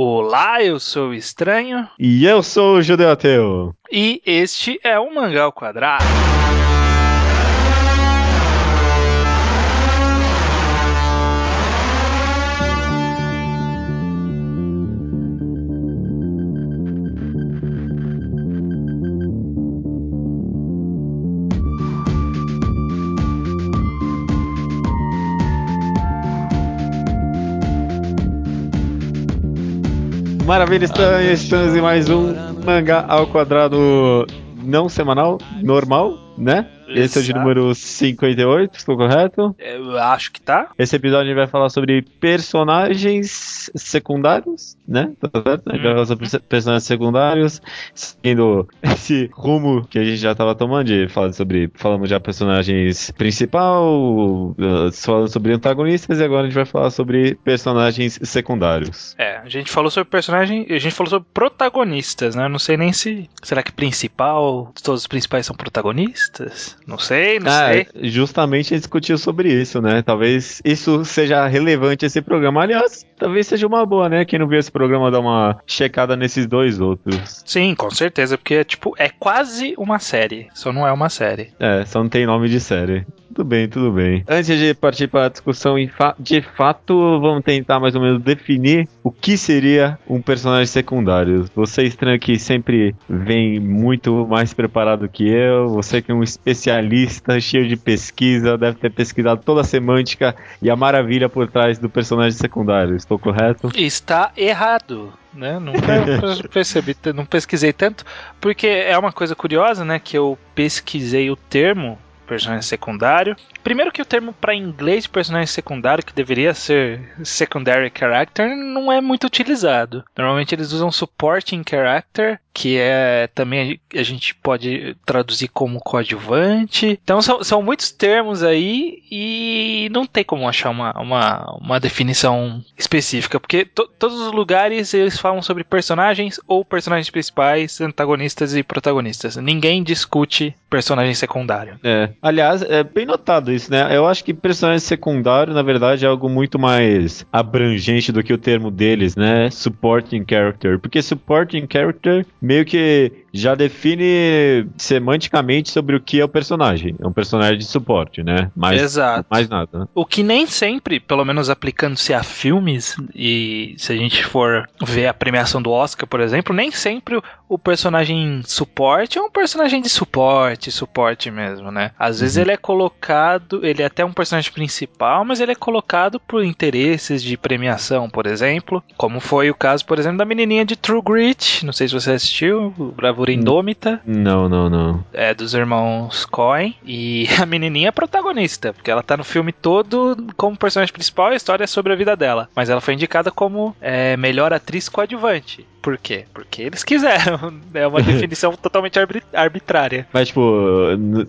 Olá, eu sou o Estranho. E eu sou o Judeu Ateu. E este é o Mangal Quadrado. Maravilha, estamos, em mais um mangá ao quadrado não semanal, normal, né? Esse é o de número 58, estou correto? Eu acho que tá. Esse episódio a gente vai falar sobre personagens secundários, né? Tá certo? A gente vai falar sobre personagens secundários, seguindo esse rumo que a gente já estava tomando de falar sobre. Falamos já personagens principal, falando sobre antagonistas, e agora a gente vai falar sobre personagens secundários. É, a gente falou sobre personagem. A gente falou sobre protagonistas, né? Não sei nem se. Será que principal? Todos os principais são protagonistas? Não sei, não ah, sei. Justamente a gente discutiu sobre isso, né? Talvez isso seja relevante esse programa. Aliás, talvez seja uma boa, né? Quem não viu esse programa dar uma checada nesses dois outros. Sim, com certeza, porque tipo, é quase uma série, só não é uma série. É, só não tem nome de série. Tudo bem, tudo bem. Antes de partir para a discussão de fato, vamos tentar mais ou menos definir o que seria um personagem secundário. Você estranho que sempre vem muito mais preparado que eu, você que é um especialista cheio de pesquisa, deve ter pesquisado toda a semântica e a maravilha por trás do personagem secundário. Estou correto? Está errado né? Nunca percebi, não pesquisei tanto, porque é uma coisa curiosa, né? Que eu pesquisei o termo personagem secundário. Primeiro que o termo para inglês personagem secundário, que deveria ser secondary character, não é muito utilizado. Normalmente eles usam supporting character, que é também a gente pode traduzir como coadjuvante. Então são, são muitos termos aí e não tem como achar uma, uma, uma definição específica, porque to, todos os lugares eles falam sobre personagens ou personagens principais, antagonistas e protagonistas. Ninguém discute personagem secundário. É. Aliás, é bem notado isso, né? Eu acho que personagem secundário, na verdade, é algo muito mais abrangente do que o termo deles, né? Supporting character. Porque supporting character meio que já define semanticamente sobre o que é o personagem. É um personagem de suporte, né? Mais, Exato. Mais nada. Né? O que nem sempre, pelo menos aplicando-se a filmes, e se a gente for ver a premiação do Oscar, por exemplo, nem sempre o personagem suporte é um personagem de suporte, suporte mesmo, né? Às vezes uhum. ele é colocado, ele é até um personagem principal, mas ele é colocado por interesses de premiação, por exemplo, como foi o caso, por exemplo, da menininha de True Grit, não sei se você assistiu, o Bravura Indômita. Não, não, não. É dos irmãos Coen. E a menininha é protagonista, porque ela tá no filme todo como personagem principal e a história é sobre a vida dela. Mas ela foi indicada como é, melhor atriz coadjuvante. Por quê? Porque eles quiseram. É uma definição totalmente arbitrária. Mas, tipo,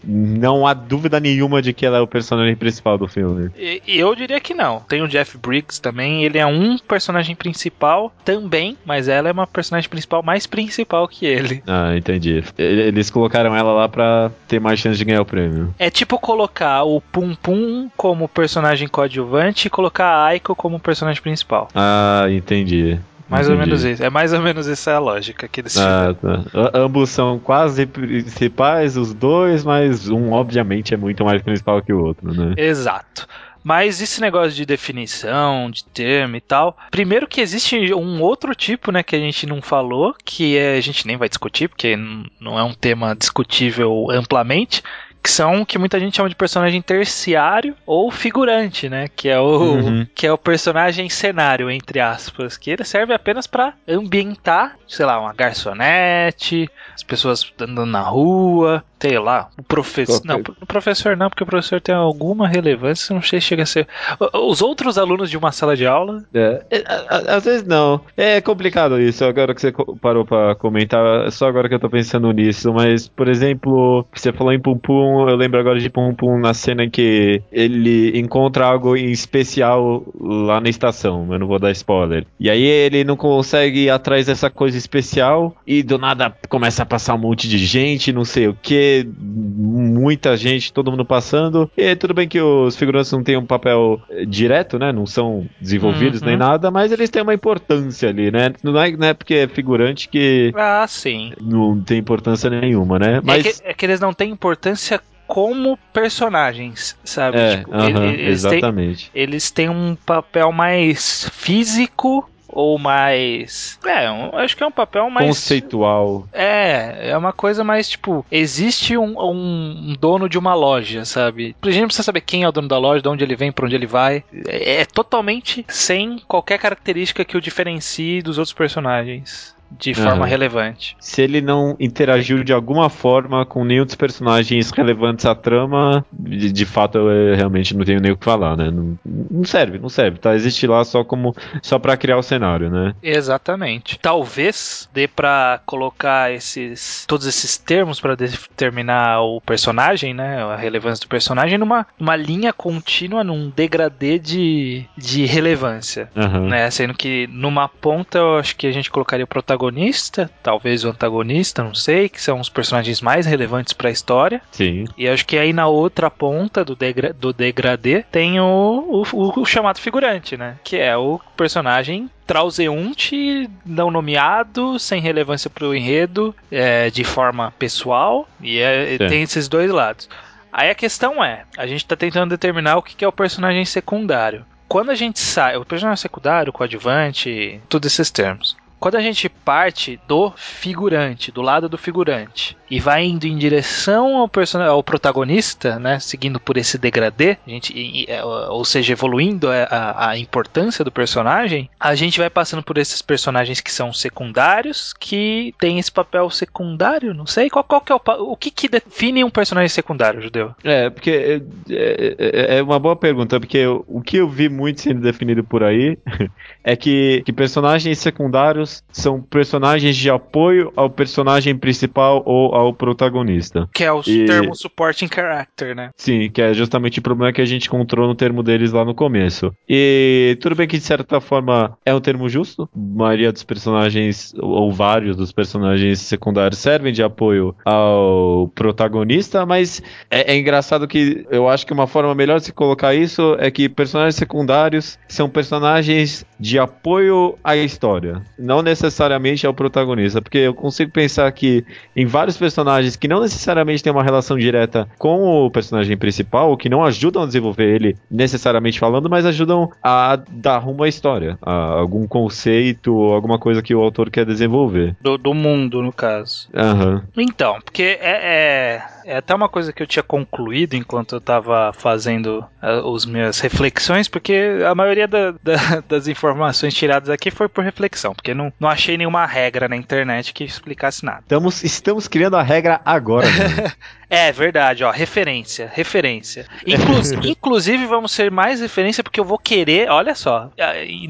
não há dúvida nenhuma de que ela é o personagem principal do filme. E, eu diria que não. Tem o Jeff Briggs também, ele é um personagem principal também, mas ela é uma personagem principal mais principal que ele. Ah, entendi. Eles colocaram ela lá pra ter mais chance de ganhar o prêmio. É tipo colocar o Pum Pum como personagem coadjuvante e colocar a Aiko como personagem principal. Ah, entendi. Mais Entendi. ou menos isso. É mais ou menos essa a lógica que eles ah, tá. Ambos são quase principais, os dois, mas um, obviamente, é muito mais principal que o outro, né? Exato. Mas esse negócio de definição, de termo e tal, primeiro que existe um outro tipo, né, que a gente não falou, que é, a gente nem vai discutir, porque não é um tema discutível amplamente, que são que muita gente chama de personagem terciário ou figurante, né? Que é o uhum. que é o personagem cenário entre aspas, que ele serve apenas para ambientar, sei lá, uma garçonete, as pessoas andando na rua, sei lá, o professor. Não, o professor não, porque o professor tem alguma relevância, não sei se chega a ser. Os outros alunos de uma sala de aula. É, é, às vezes não. É complicado isso, agora que você parou pra comentar, só agora que eu tô pensando nisso, mas, por exemplo, você falou em Pum Pum, eu lembro agora de Pum Pum na cena em que ele encontra algo em especial lá na estação, eu não vou dar spoiler. E aí ele não consegue ir atrás dessa coisa especial e do nada começa a passar um monte de gente, não sei o que muita gente, todo mundo passando. E tudo bem que os figurantes não têm um papel eh, direto, né? Não são desenvolvidos uhum. nem nada, mas eles têm uma importância ali, né? Não é, não é porque é figurante que. Ah, sim. Não tem importância nenhuma, né? Mas... É, que, é que eles não têm importância como personagens, sabe? É, tipo, uh -huh, eles exatamente. Têm, eles têm um papel mais físico ou mais. É, um, acho que é um papel mais. Conceitual. É, é uma coisa mais tipo. Existe um, um, dono de uma loja, sabe? A gente precisa saber quem é o dono da loja, de onde ele vem, para onde ele vai. É, é totalmente sem qualquer característica que o diferencie dos outros personagens de forma uhum. relevante. Se ele não interagiu de alguma forma com nenhum dos personagens relevantes à trama, de, de fato eu realmente não tenho nem o que falar, né? Não, não serve, não serve. Tá, existe lá só como só para criar o cenário, né? Exatamente. Talvez dê para colocar esses todos esses termos para determinar o personagem, né? A relevância do personagem numa uma linha contínua, num degradê de, de relevância, uhum. né? Sendo que numa ponta eu acho que a gente colocaria o protagonista protagonista, talvez o antagonista, não sei, que são os personagens mais relevantes para a história. Sim. E acho que aí na outra ponta do, degra do degradê tem o, o, o chamado figurante, né? Que é o personagem trauseunte, não nomeado, sem relevância para o enredo, é, de forma pessoal, e é, tem esses dois lados. Aí a questão é, a gente está tentando determinar o que é o personagem secundário. Quando a gente sai, o personagem secundário, coadjuvante, todos esses termos. Quando a gente parte do figurante, do lado do figurante, e vai indo em direção ao, person ao protagonista, né, seguindo por esse degradê, a gente, é, ou seja, evoluindo a, a, importância do personagem, a gente vai passando por esses personagens que são secundários, que tem esse papel secundário, não sei, qual, qual que é o, o que, que define um personagem secundário, Judeu? É, porque é, é, é uma boa pergunta, porque o que eu vi muito sendo definido por aí é que, que personagens secundários são personagens de apoio ao personagem principal ou ao protagonista. Que é o e... termo supporting character, né? Sim, que é justamente o problema que a gente encontrou no termo deles lá no começo. E tudo bem que de certa forma é um termo justo. A maioria dos personagens, ou vários dos personagens secundários, servem de apoio ao protagonista, mas é, é engraçado que eu acho que uma forma melhor de se colocar isso é que personagens secundários são personagens de apoio à história. Não não necessariamente é o protagonista, porque eu consigo pensar que em vários personagens que não necessariamente têm uma relação direta com o personagem principal, que não ajudam a desenvolver ele necessariamente falando, mas ajudam a dar rumo à história, a algum conceito, alguma coisa que o autor quer desenvolver. Do, do mundo, no caso. Uhum. Então, porque é, é, é, até uma coisa que eu tinha concluído enquanto eu estava fazendo uh, as minhas reflexões, porque a maioria da, da, das informações tiradas aqui foi por reflexão, porque não, não achei nenhuma regra na internet que explicasse nada. Estamos, estamos criando a regra agora. é verdade, ó, referência, referência. Inclu inclusive, vamos ser mais referência porque eu vou querer, olha só,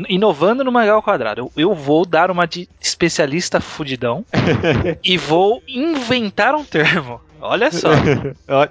inovando no Magal Quadrado, eu, eu vou dar uma de especialista fudidão e vou inventar um termo. Olha só.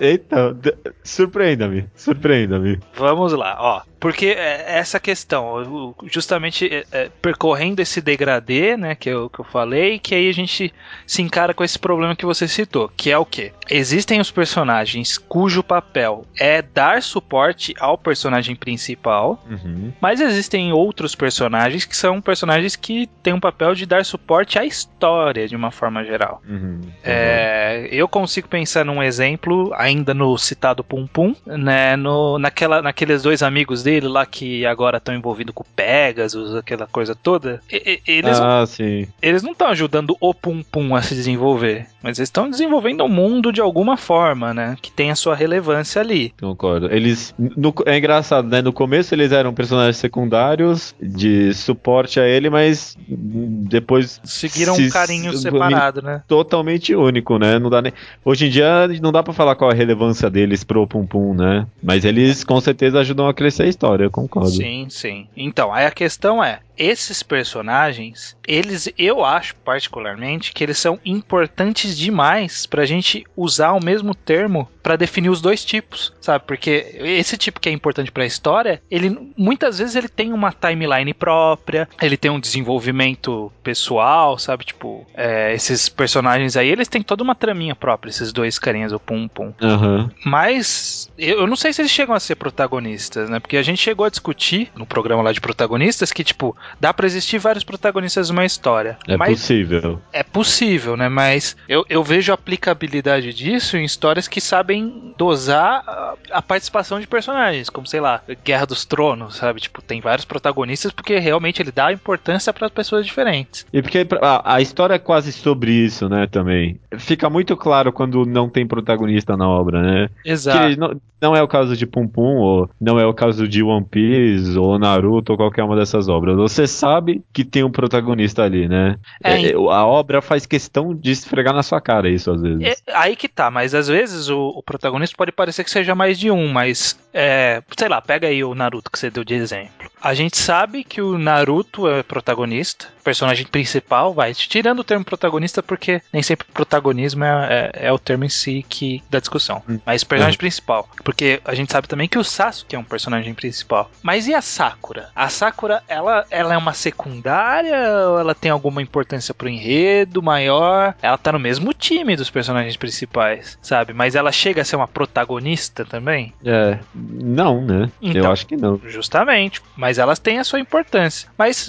Eita, surpreenda-me, surpreenda-me. Vamos lá, ó. Porque é, essa questão, justamente é, é, percorrendo esse degradê, né, que eu, que eu falei, que aí a gente se encara com esse problema que você citou, que é o que? Existem os personagens cujo papel é dar suporte ao personagem principal, uhum. mas existem outros personagens que são personagens que têm um papel de dar suporte à história de uma forma geral. Uhum. É, eu consigo pensar num exemplo, ainda no citado Pum Pum, né, no, naquela, naqueles dois amigos dele lá que agora estão envolvidos com Pegasus, aquela coisa toda, eles, ah, não, sim. eles não estão ajudando o Pum Pum a se desenvolver, mas eles estão desenvolvendo o mundo de alguma forma, né? Que tem a sua relevância ali. Concordo. Eles. No, é engraçado, né? No começo eles eram personagens secundários de suporte a ele, mas depois. Seguiram se, um carinho separado, né? Totalmente único, né? Não dá nem, hoje em não dá para falar qual a relevância deles pro Pum Pum, né? Mas eles com certeza ajudam a crescer a história, eu concordo. Sim, sim. Então, aí a questão é: esses personagens, eles, eu acho particularmente que eles são importantes demais pra gente usar o mesmo termo para definir os dois tipos, sabe? Porque esse tipo que é importante para a história, ele muitas vezes ele tem uma timeline própria, ele tem um desenvolvimento pessoal, sabe? Tipo, é, esses personagens aí, eles têm toda uma traminha própria, esses dois carinhas, o Pum Pum. Aham. Mas eu não sei se eles chegam a ser protagonistas, né? Porque a gente chegou a discutir no programa lá de protagonistas que, tipo, dá pra existir vários protagonistas numa história. É mas possível. é possível, né? Mas eu, eu vejo a aplicabilidade disso em histórias que sabem dosar a, a participação de personagens, como sei lá, Guerra dos Tronos, sabe? Tipo, tem vários protagonistas porque realmente ele dá importância para pessoas diferentes. E porque a, a história é quase sobre isso, né, também. Fica muito claro quando não tem protagonista na obra, né? Exato. Que não, não é o caso de Pum Pum, ou não é o caso de One Piece, ou Naruto, ou qualquer uma dessas obras. Você sabe que tem um protagonista ali, né? É, É, a obra faz questão de esfregar na sua cara isso, às vezes. É, aí que tá, mas às vezes o, o protagonista pode parecer que seja mais de um, mas é, sei lá, pega aí o Naruto que você deu de exemplo. A gente sabe que o Naruto é protagonista, personagem principal, vai tirando o termo protagonista porque nem sempre protagonismo é, é, é o termo em si que da discussão, Hum. mas personagem principal, porque a gente sabe também que o Sasuke é um personagem principal. Mas e a Sakura? A Sakura, ela, ela é uma secundária ou ela tem alguma importância pro enredo maior? Ela tá no mesmo time dos personagens principais, sabe? Mas ela chega a ser uma protagonista também? É, não, né? Então. Eu acho que não. Justamente, mas elas têm a sua importância. Mas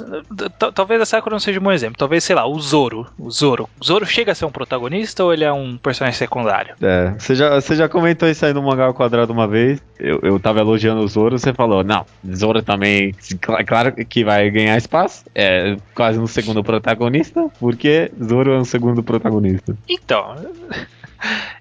t- talvez a Sakura não seja um bom exemplo. Talvez, sei lá, o Zoro. O Zoro. O Zoro chega a ser um protagonista ou ele é um personagem secundário? É, você já, você já comentou isso aí no Mangá ao Quadrado uma vez. Eu, eu tava elogiando o Zoro, você falou, não, Zoro também, cl- claro que vai ganhar espaço. É quase um segundo protagonista, porque Zoro é um segundo protagonista. Então.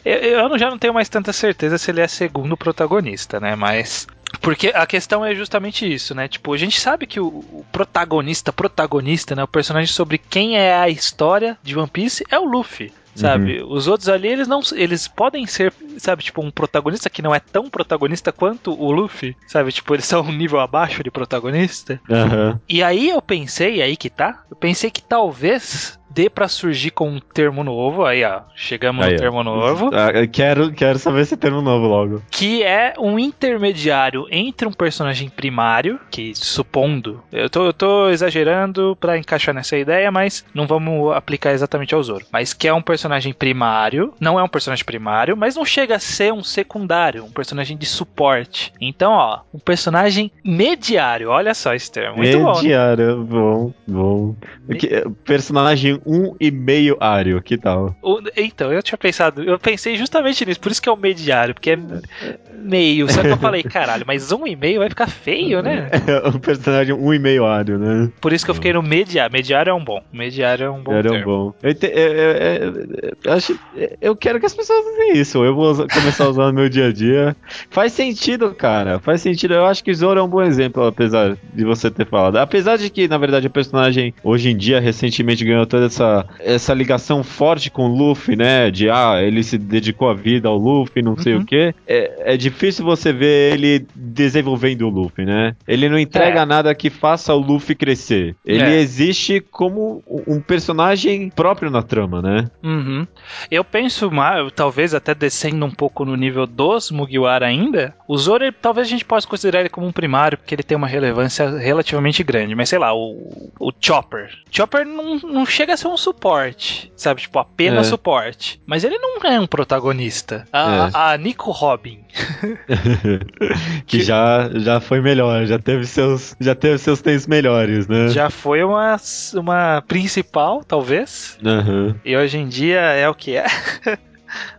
Eu, já não tenho mais tanta certeza se ele é segundo protagonista, né? Mas. Porque a questão é justamente isso, né? Tipo, a gente sabe que o, o protagonista, protagonista, né? O personagem sobre quem é a história de One Piece é o Luffy. Sabe? Os outros ali, eles não. Eles podem ser, sabe, tipo, um protagonista que não é tão protagonista quanto o Luffy. Sabe? Tipo, eles são um nível abaixo de protagonista. Aham. E aí eu pensei, aí que tá, eu pensei que talvez dê pra surgir com um termo novo, aí ó, chegamos Aí, no ó. termo novo, Ah, quero, quero saber esse termo novo logo. que é um intermediário entre um personagem primário, que supondo, eu tô, eu tô exagerando pra encaixar nessa ideia, mas não vamos aplicar exatamente ao Zoro, mas que é um personagem primário, não é um personagem primário, mas não chega a ser um secundário, um personagem de suporte. Então, ó, um personagem mediário, olha só esse termo, muito bom. né? Mediário, bom, bom. Que- personagem um e meio ário, que tal? O- então, eu tinha pensado, eu pensei justamente nisso, por isso que é o mediário, porque é meio. Só que eu falei, caralho, mas um e meio vai ficar feio, né? um personagem um e meio ário, né? Por isso que eu fiquei no mediário. Mediário é um bom. Mediário é um bom. Era um termo. bom. Eu, te- eu- eu- acho- eu quero que as pessoas usem isso. Eu vou começar a usar no meu dia a dia. Faz sentido, cara. Faz sentido. Eu acho que Zoro é um bom exemplo, apesar de você ter falado. Apesar de que, na verdade, o personagem hoje em dia recentemente ganhou toda essa, essa ligação forte com o Luffy, né? De ah, ele se dedicou a vida ao Luffy, não sei Uhum. o que. É, é difícil você ver ele desenvolvendo o Luffy, né? Ele não entrega É. nada que faça o Luffy crescer. Ele É. existe como um personagem próprio na trama, né? Uhum. Eu penso, talvez até descendo um pouco no nível dos Mugiwara ainda, o Zoro, ele- talvez a gente possa considerar ele como um primário, porque ele tem uma relevância relativamente grande. Mas sei lá, o, o Chopper. Chopper não, não chega a ser um suporte, sabe? Tipo, apenas É. suporte. Mas ele não é um protagonista. A, É. a Nico Robin. que já, já foi melhor, já teve seus, já teve seus tempos melhores, né? Já foi uma, uma principal, talvez. Aham. E hoje em dia é o que é.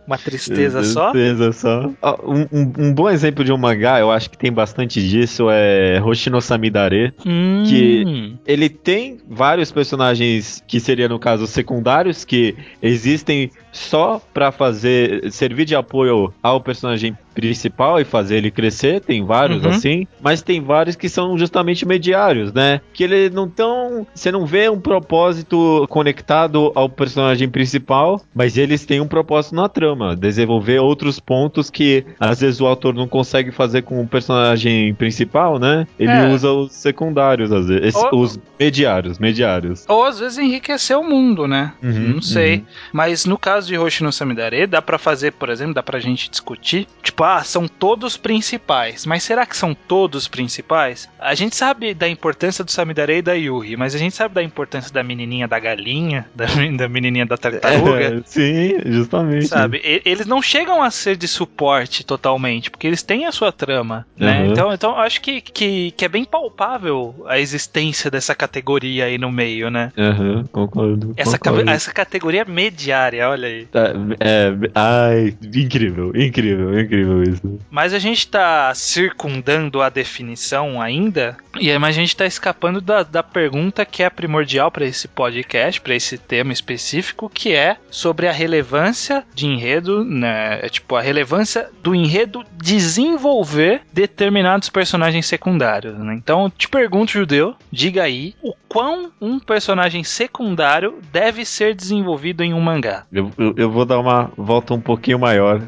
uma tristeza só. Tristeza só. Ó, um, um- um bom exemplo de um mangá, eu acho que tem bastante disso, é Hoshino Samidare. Hum. Que- Ele tem vários personagens que seriam, no caso, secundários, que existem só pra fazer servir de apoio ao personagem principal e fazer ele crescer, tem vários Uhum. assim, mas tem vários que são justamente mediários, né? Que ele não tão, você não vê um propósito conectado ao personagem principal, mas eles têm um propósito na trama, desenvolver outros pontos que às vezes o autor não consegue fazer com o personagem principal, né? Ele É. usa os secundários, às vezes, Ou- os mediários, mediários. Ou às vezes enriquecer o mundo, né? Uhum, não sei. uhum. Mas no caso de Hoshino Samidare, dá pra fazer, por exemplo, dá pra gente discutir. Tipo, ah, são todos principais. Mas será que são todos principais? A gente sabe da importância do Samidare e da Yuri, mas a gente sabe da importância da menininha da galinha, da, da menininha da tartaruga. É, sim, justamente. Sabe, E- eles não chegam a ser de suporte totalmente, porque eles têm a sua trama, né? Uhum. Então, então eu acho que, que, que é bem palpável a existência dessa categoria aí no meio, né? Aham, concordo. Essa, ca- concordo. essa categoria mediária, olha aí. É, é, ai, incrível, incrível, incrível isso. Mas a gente tá circundando a definição ainda, e aí, mas a gente tá escapando da, da pergunta que é primordial para esse podcast, para esse tema específico, que é sobre a relevância de enredo, né? É Tipo, a relevância do enredo desenvolver determinados personagens secundários, né? Então, te pergunto, Judeu, diga aí, quão um personagem secundário deve ser desenvolvido em um mangá? Eu, eu, eu vou dar uma volta um pouquinho maior.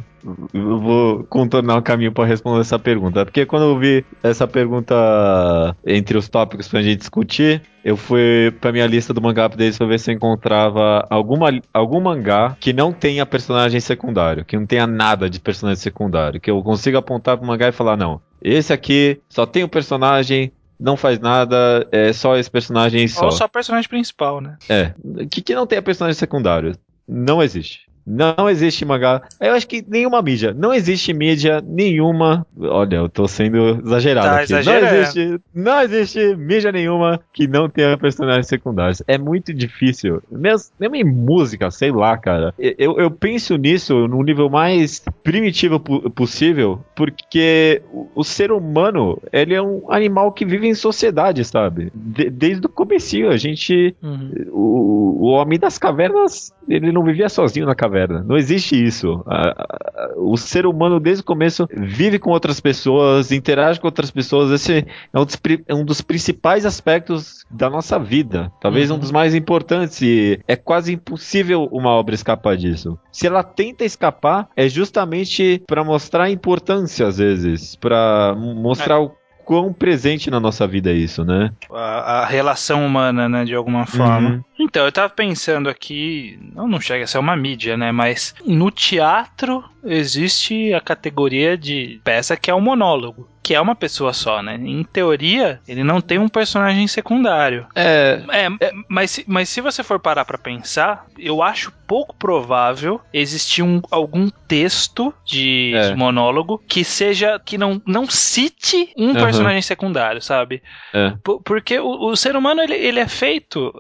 Eu vou contornar o caminho para responder essa pergunta. Porque quando eu vi essa pergunta entre os tópicos pra gente discutir, eu fui pra minha lista do mangá updates pra ver se eu encontrava alguma, algum mangá que não tenha personagem secundário, que não tenha nada de personagem secundário, que eu consiga apontar pro mangá e falar, não, esse aqui só tem o personagem, não faz nada, é só esse personagem só. Ou só personagem principal, né? É, que, que não tenha personagem secundário. Não existe. Não existe mangá. Eu acho que nenhuma mídia. Não existe mídia nenhuma. Olha, eu tô sendo exagerado Tá aqui. Não existe, não existe mídia nenhuma que não tenha personagens secundários. É muito difícil. Mesmo, mesmo em música, sei lá, cara. Eu, eu penso nisso no nível mais primitivo po- possível, porque o, o ser humano, ele é um animal que vive em sociedade, sabe? De- desde o comecinho, a gente Uhum. o, o homem das cavernas, ele não vivia sozinho na caverna. Não existe isso. O ser humano, desde o começo, vive com outras pessoas, interage com outras pessoas. Esse é um dos, é um dos principais aspectos da nossa vida. Talvez Uhum. um dos mais importantes. E é quase impossível uma obra escapar disso. Se ela tenta escapar, é justamente para mostrar a importância, às vezes. para mostrar o quão presente na nossa vida é isso, né? a, a relação humana, né, de alguma forma. Uhum. Então, eu tava pensando aqui, não, não chega a ser uma mídia, né, mas no teatro existe a categoria de peça que é o monólogo, que é uma pessoa só, né? Em teoria, ele não tem um personagem secundário. É, É, mas, se- mas se você for parar pra pensar, eu acho pouco provável existir um, algum texto de É. monólogo que seja que não, não cite um Aham. personagem secundário, sabe? é. P- Porque o, o ser humano ele, ele é feito.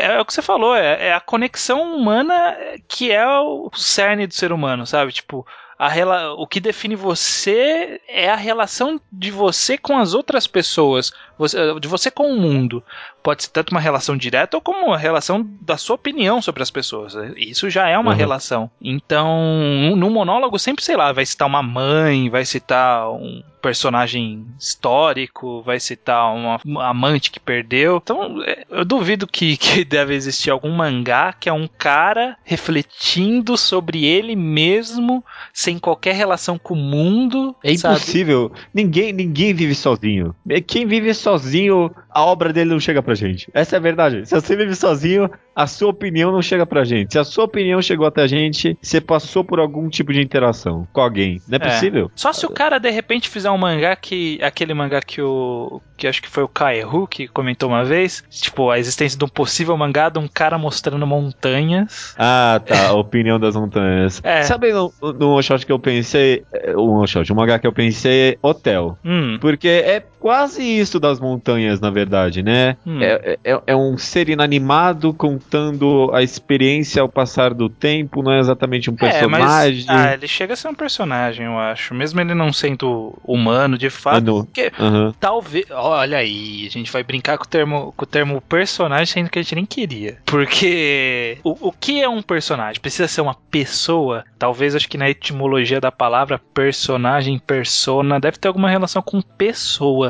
É, é o que você falou, é, é a conexão humana que é o cerne do ser humano, sabe? Tipo, a rela, o que define você é a relação de você com as outras pessoas, você- de você com o mundo. Pode ser tanto uma relação direta ou como uma relação da sua opinião sobre as pessoas. Isso já é uma Uhum. relação. Então, no monólogo, sempre, sei lá, vai citar uma mãe, vai citar um personagem histórico, vai citar uma, uma amante que perdeu. Então, é, eu duvido que, que deve existir algum mangá que é um cara refletindo sobre ele mesmo, sem qualquer relação com o mundo. É sabe? impossível. Ninguém, ninguém vive sozinho. É, Quem vive sozinho, a obra dele não chega pra gente. Essa é a verdade. Se você vive sozinho, a sua opinião não chega pra gente. Se a sua opinião chegou até a gente, você passou por algum tipo de interação com alguém. Não é, É. possível? Só se o cara de repente fizer um mangá que. aquele mangá que o. que acho que foi o Kaeru que comentou uma vez. Tipo, a existência de um possível mangá de um cara mostrando montanhas. Ah, tá. A opinião das montanhas. É. Sabe no, no shot que eu pensei? é, Um one shot, um mangá que eu pensei, Hotel. Hum. Porque é quase isso das montanhas, na verdade, né? Hum. É, é- é um ser inanimado contando a experiência ao passar do tempo, não é exatamente um É, mas. personagem. Ah, ele chega a ser um personagem, eu acho. Mesmo ele não sendo humano, de fato. Não. Porque Aham. talvez. Olha aí, a gente vai brincar com o termo, com o termo personagem, sendo que a gente nem queria. Porque. O, o que é um personagem? Precisa ser uma pessoa? Talvez, acho que na etimologia da palavra personagem, persona, deve ter alguma relação com pessoa.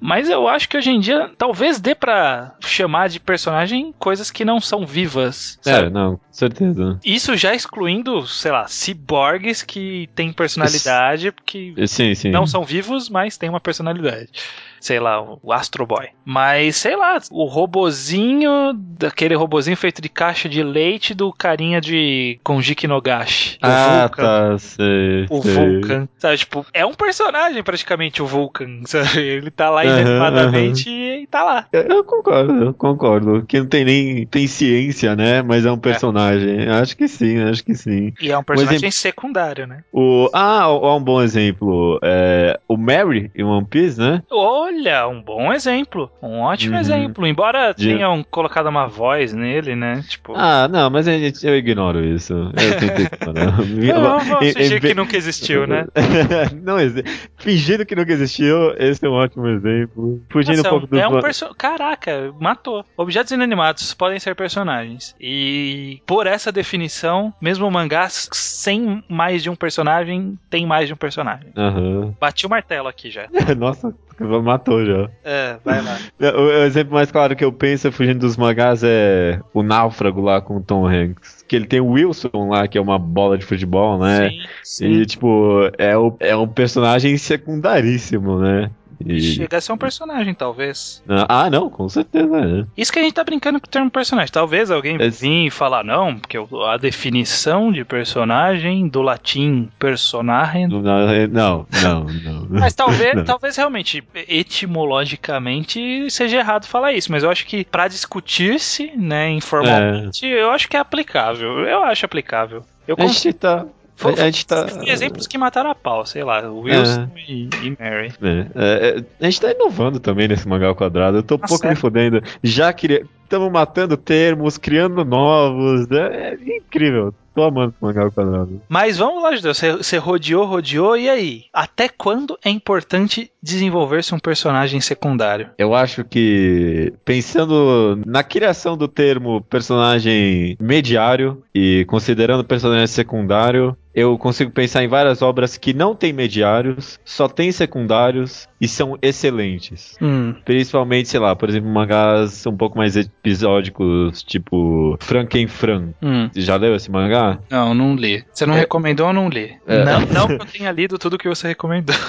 Mas eu acho que hoje em dia talvez dê pra chamar de personagem coisas que não são vivas. É, Sabe? não, com certeza. Isso já excluindo, sei lá, ciborgues que têm personalidade, que Sim, sim. não são vivos, mas têm uma personalidade. Sei lá, o Astro Boy. Mas, sei lá, o robozinho, daquele robozinho feito de caixa de leite do carinha de Konjiki Nogashi. o Ah, Vulcan. tá, sei. O sei. Vulcan, sabe? Tipo, é um personagem praticamente o Vulcan, sabe? Ele tá lá Inanimadamente e tá lá. Eu, concordo, eu concordo. Que não tem nem. Tem ciência, né? Mas é um personagem. Acho que sim, acho que sim. E é um personagem exemplo- secundário, né? O, ah, ó, um bom exemplo. É, o Mary em One Piece, né? Olha, um bom exemplo. Um ótimo Uhum. exemplo. Embora De- tenham colocado uma voz nele, né? Tipo. Ah, não, mas eu ignoro isso. Eu tento ignorar. Não, vamos fingir que nunca existiu, né? não, fingindo que nunca existiu, esse é um ótimo exemplo. Fugindo Nossa, um pouco do. é um perso... Caraca, matou. Objetos inanimados podem ser personagens. E por essa definição, mesmo mangás sem mais de um personagem, tem mais de um personagem. Aham. Bati o martelo aqui já. Nossa, matou já. É, vai lá. O, o exemplo mais claro que eu penso, fugindo dos mangás, é o Náufrago lá com o Tom Hanks. Que ele tem o Wilson lá, que é uma bola de futebol, né? Sim, sim. E, tipo, é, o, é um personagem secundaríssimo, né? E- Chega a ser um personagem, talvez. Ah, não, com certeza é. Isso que a gente tá brincando com o termo personagem. Talvez alguém vir e falar, não, porque a definição de personagem do latim personagem. Não, não, não. não. Mas talvez, Não. talvez realmente, etimologicamente, seja errado falar isso. Mas eu acho que pra discutir-se, né, informalmente, eu acho que é aplicável. Eu acho aplicável. Eu A gente tá. Foi- A gente tá. Exemplos que mataram a pau, sei lá, o Wilson e, e Mary. É, é, é, a gente tá inovando também nesse mangá ao quadrado. Eu tô um Tá pouco me certo. fodendo. Já queria. Estamos matando termos, criando novos. É, é incrível. Tô amando esse mangá ao quadrado. Mas vamos lá, Judeu. Você, você rodeou, rodeou, e aí? Até quando é importante desenvolver-se um personagem secundário? Eu acho que, pensando na criação do termo personagem mediário e considerando personagem secundário, eu consigo pensar em várias obras que não têm mediários, só tem secundários e são excelentes. Hum, Principalmente, sei lá, por exemplo, mangás um pouco mais episódicos, tipo Frankenfran. hum. Você já leu esse mangá? Não, não li. Você não É. recomendou, eu não li. É. Não, não que eu tenha lido tudo que você recomendou.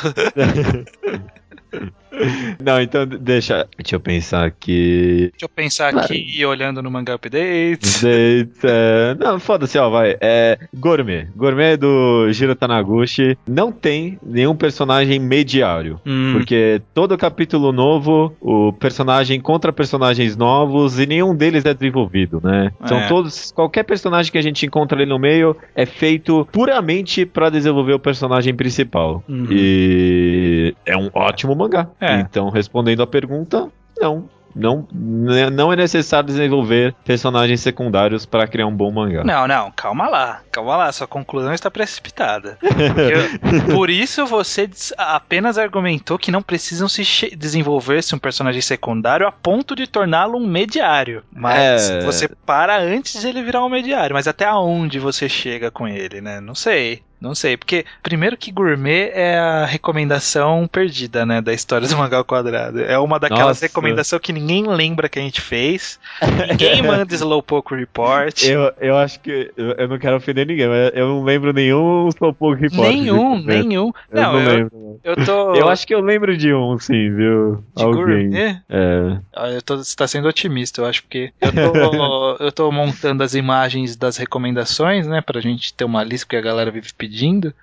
Não, então deixa, deixa eu pensar aqui. Deixa eu pensar aqui e olhando no Manga Updates. De- é, não, foda-se, ó, vai. É, Gourmet. Gourmet do Jiro Tanaguchi não tem nenhum personagem mediário. Hum, Porque todo capítulo novo, o personagem encontra personagens novos e nenhum deles é desenvolvido, né? São É. todos. Qualquer personagem que a gente encontra ali no meio é feito puramente pra desenvolver o personagem principal. Uhum. E é um ótimo mangá. É. Então, respondendo a pergunta, não. Não, né, não é necessário desenvolver personagens secundários pra criar um bom mangá. Não, não, calma lá. Calma lá, sua conclusão está precipitada. Porque- por isso você apenas argumentou que não precisam se desenvolver-se um personagem secundário a ponto de torná-lo um mediário. Mas É. você para antes de ele virar um mediário. Mas até aonde você chega com ele, né? Não sei. Não sei, porque primeiro que gourmet é a recomendação perdida, né, da história do mangá ao quadrado. É uma daquelas recomendações que ninguém lembra que a gente fez. Ninguém manda Slowpoke Report. Eu, eu acho que. Eu, eu não quero ofender ninguém, mas eu não lembro nenhum Slowpoke Report. Nenhum, gourmet. nenhum. Eu Não, não, eu, lembro. eu tô. Eu acho que eu lembro de um, sim, viu? de Alguém. gourmet. É. Ah, Eu tô, você tá sendo otimista, eu acho, porque eu tô, eu tô montando as imagens das recomendações, né, pra gente ter uma lista que a galera vive pedindo.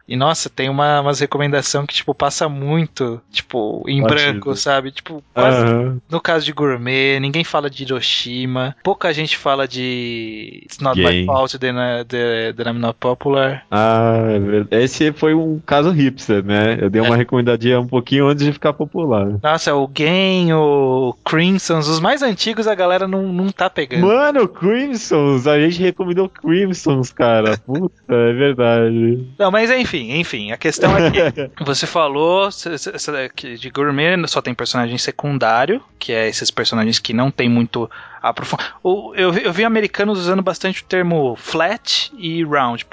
E nossa, tem uma, umas recomendações que, tipo, passa muito, tipo, em Batido. branco, sabe? Tipo, quase Aham. no caso de Gourmet, ninguém fala de Hiroshima, pouca gente fala de It's Not My Game. Fault that, that I'm Not Popular. Ah, é esse foi um caso hipster, né? Eu dei uma É. recomendadinha um pouquinho antes de ficar popular. Nossa, o Game, o Crimsons, os mais antigos a galera não, não tá pegando. Mano, Crimsons! A gente recomendou Crimsons, cara. Puta, é verdade. Não, mas enfim, enfim, a questão é que você falou que de gourmet só tem personagem secundário, que é esses personagens que não tem muito aprofundar. Eu, eu vi americanos usando bastante o termo flat e round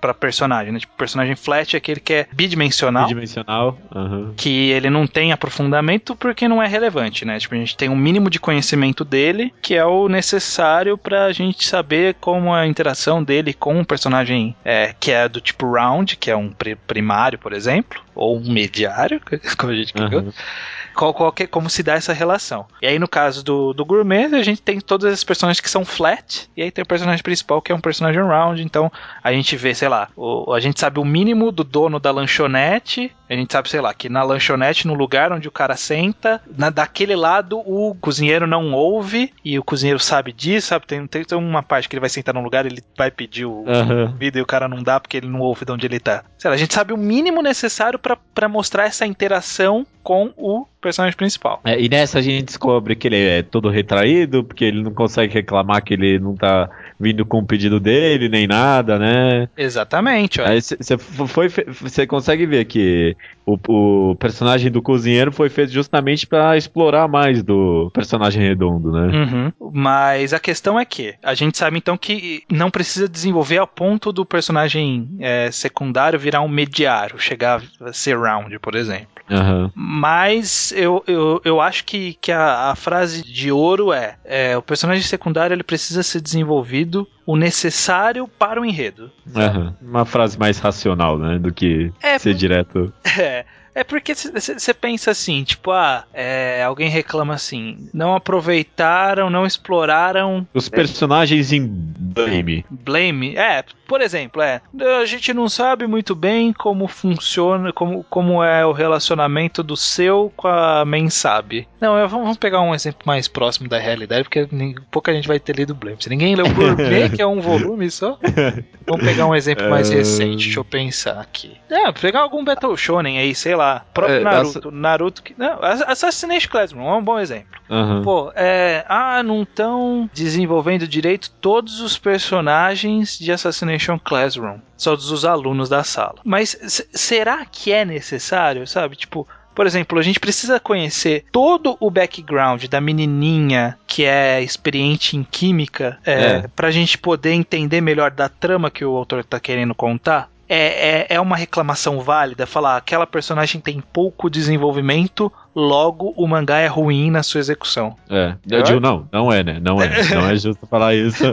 para personagem. Né? Tipo, personagem flat é aquele que é bidimensional. Bidimensional. Uhum. Que ele não tem aprofundamento porque não é relevante, né? Tipo, a gente tem um mínimo de conhecimento dele que é o necessário pra gente saber como a interação dele com um personagem é, que é do tipo round, que é um primário, por exemplo, ou um mediário, como a gente quer. Qual, qual que, como se dá essa relação. E aí, no caso do, do Gourmet, a gente tem todas as personagens que são flat, e aí tem o personagem principal que é um personagem round, então a gente vê, sei lá, o, a gente sabe o mínimo do dono da lanchonete, a gente sabe, sei lá, que na lanchonete, no lugar onde o cara senta, na, daquele lado o cozinheiro não ouve, e o cozinheiro sabe disso, sabe? Tem, tem, tem uma parte que ele vai sentar num lugar, ele vai pedir o uhum. e o cara não dá porque ele não ouve de onde ele tá. Sei lá, a gente sabe o mínimo necessário para mostrar essa interação com o personagem principal. É, e nessa a gente descobre que ele é todo retraído, porque ele não consegue reclamar que ele não tá vindo com o pedido dele, nem nada, né? Exatamente. Você consegue ver que o, o, personagem do cozinheiro foi feito justamente para explorar mais do personagem redondo, né? Uhum. Mas a questão é que a gente sabe então que não precisa desenvolver ao ponto do personagem é, secundário virar um mediário, chegar a ser round, por exemplo. Uhum. Mas eu, eu, eu acho que, que a, a frase de ouro é, é o personagem secundário ele precisa ser desenvolvido o necessário para o enredo. Uhum. Uma frase mais racional, né? Do que é, ser direto. É. É porque você pensa assim, tipo, ah, é, alguém reclama assim, não aproveitaram, não exploraram. Os personagens em Blame. Blame? É, por exemplo, é, a gente não sabe muito bem como funciona, como, como é o relacionamento do seu com a Mensabe. Não, eu, vamos pegar um exemplo mais próximo da realidade, porque pouca gente vai ter lido Blame. Se ninguém leu Gourmet, que é um volume só, vamos pegar um exemplo mais é. recente, deixa eu pensar aqui. É, pegar algum Battle Shonen aí, sei lá, próprio é, Naruto. Essa... Naruto que. Não, Assassination Classroom é um bom exemplo. Uhum. Pô, é. Ah, não estão desenvolvendo direito todos os personagens de Assassination Classroom, só dos alunos da sala. Mas será que é necessário, sabe? Tipo, por exemplo, a gente precisa conhecer todo o background da menininha que é experiente em química é, é. para a gente poder entender melhor da trama que o autor está querendo contar. É, é, é, uma reclamação válida falar aquela personagem tem pouco desenvolvimento logo o mangá é ruim na sua execução. É, eu digo não, não é, né? Não é, não é justo falar isso.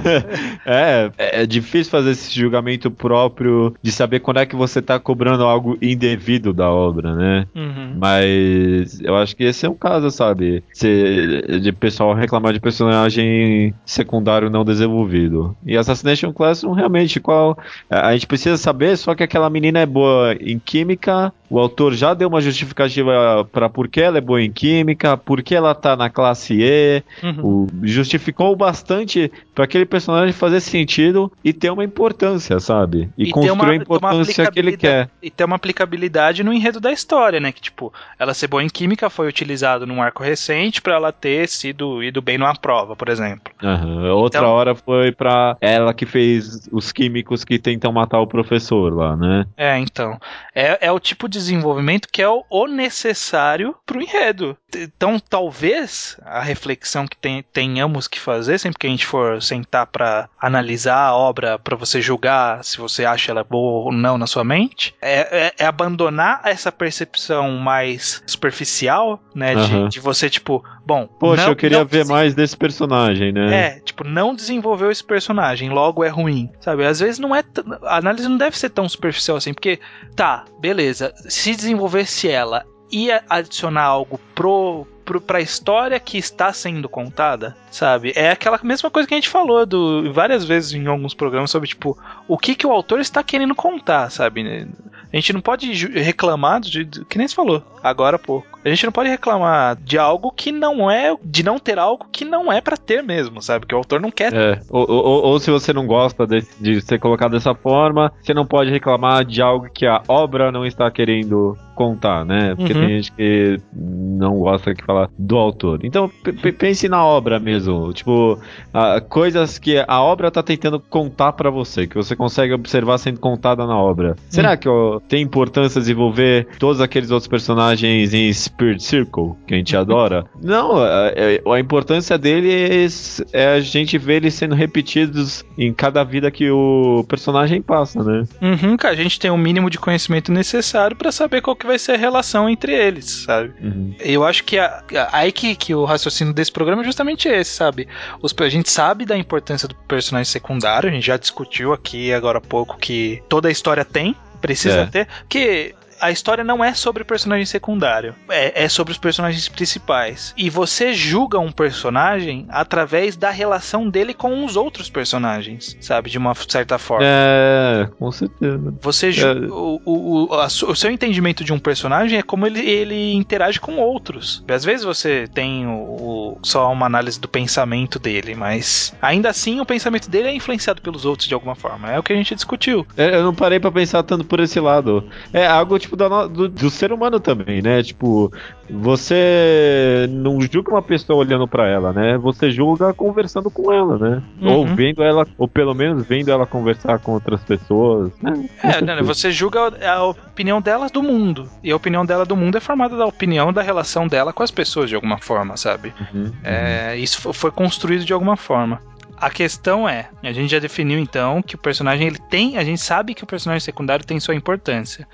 é, é difícil fazer esse julgamento próprio de saber quando é que você tá cobrando algo indevido da obra, né? Uhum. Mas eu acho que esse é um caso, sabe? Se, de pessoal reclamar de personagem secundário não desenvolvido. E Assassination Classroom, realmente, qual. A gente precisa saber só que aquela menina é boa em química, o autor já deu uma justificativa para por que ela é boa em química, por que ela tá na classe E, uhum. o, justificou bastante para aquele personagem fazer sentido e ter uma importância, sabe? E, e construir uma, a importância que ele quer. E ter uma aplicabilidade no enredo da história, né? Que tipo, ela ser boa em química foi utilizado num arco recente para ela ter sido ido bem numa prova, por exemplo. Uhum. Outra então, hora foi para ela que fez os químicos que tentam matar o professor lá, né? É, então. É, é o tipo de desenvolvimento que é o, o necessário pro enredo. Então, talvez a reflexão que tenhamos que fazer sempre que a gente for sentar para analisar a obra, para você julgar se você acha ela boa ou não na sua mente, é, é, é abandonar essa percepção mais superficial, né? Uhum. De, de, você, tipo, bom. Poxa, não, eu queria ver mais desse personagem, né? É, tipo, não desenvolveu esse personagem, logo é ruim, sabe? Às vezes não é. A análise não deve ser tão superficial assim, porque, tá, beleza, se desenvolvesse ela ia adicionar algo pro para a história que está sendo contada, sabe? É aquela mesma coisa que a gente falou do, várias vezes em alguns programas sobre, tipo, o que, que o autor está querendo contar, sabe? A gente não pode reclamar de, de que nem se falou agora há pouco. A gente não pode reclamar de algo que não é, de não ter algo que não é para ter mesmo, sabe? Que o autor não quer. É, ou, ou, ou, se você não gosta de, de ser colocado dessa forma, você não pode reclamar de algo que a obra não está querendo contar, né? Porque uhum. tem gente que não gosta que falar do autor. Então pense na obra mesmo, tipo a, coisas que a obra está tentando contar para você, que você consegue observar sendo contada na obra. Será uhum. que o tem importância desenvolver todos aqueles outros personagens em Spirit Circle, que a gente adora. Não, a, a, a importância deles é a gente ver eles sendo repetidos em cada vida que o personagem passa, né? Uhum, cara, a gente tem o um mínimo de conhecimento necessário para saber qual que vai ser a relação entre eles, sabe? Uhum. Eu acho que a, aí que, que o raciocínio desse programa é justamente esse, sabe? Os, a gente sabe da importância do personagem secundário, a gente já discutiu aqui agora há pouco que toda a história tem, precisa é. ter, porque a história não é sobre personagem secundário, é, é sobre os personagens principais. E você julga um personagem através da relação dele com os outros personagens, sabe? De uma certa forma. É, com certeza. Você é. o, o, a, o seu entendimento de um personagem é como ele, ele interage com outros. Às vezes você tem o, só uma análise do pensamento dele, mas ainda assim o pensamento dele é influenciado pelos outros de alguma forma. É o que a gente discutiu. É, eu não parei para pensar tanto por esse lado. É algo tipo do, do, do, ser humano também, né? Tipo, você não julga uma pessoa olhando para ela, né? Você julga conversando com ela, né? Uhum. Ou vendo ela, ou pelo menos vendo ela conversar com outras pessoas, né? É, né, você julga a opinião dela do mundo. E a opinião dela do mundo é formada da opinião da relação dela com as pessoas, de alguma forma, sabe? Uhum. É, isso foi construído de alguma forma. A questão é, a gente já definiu então que o personagem ele tem, a gente sabe que o personagem secundário tem sua importância.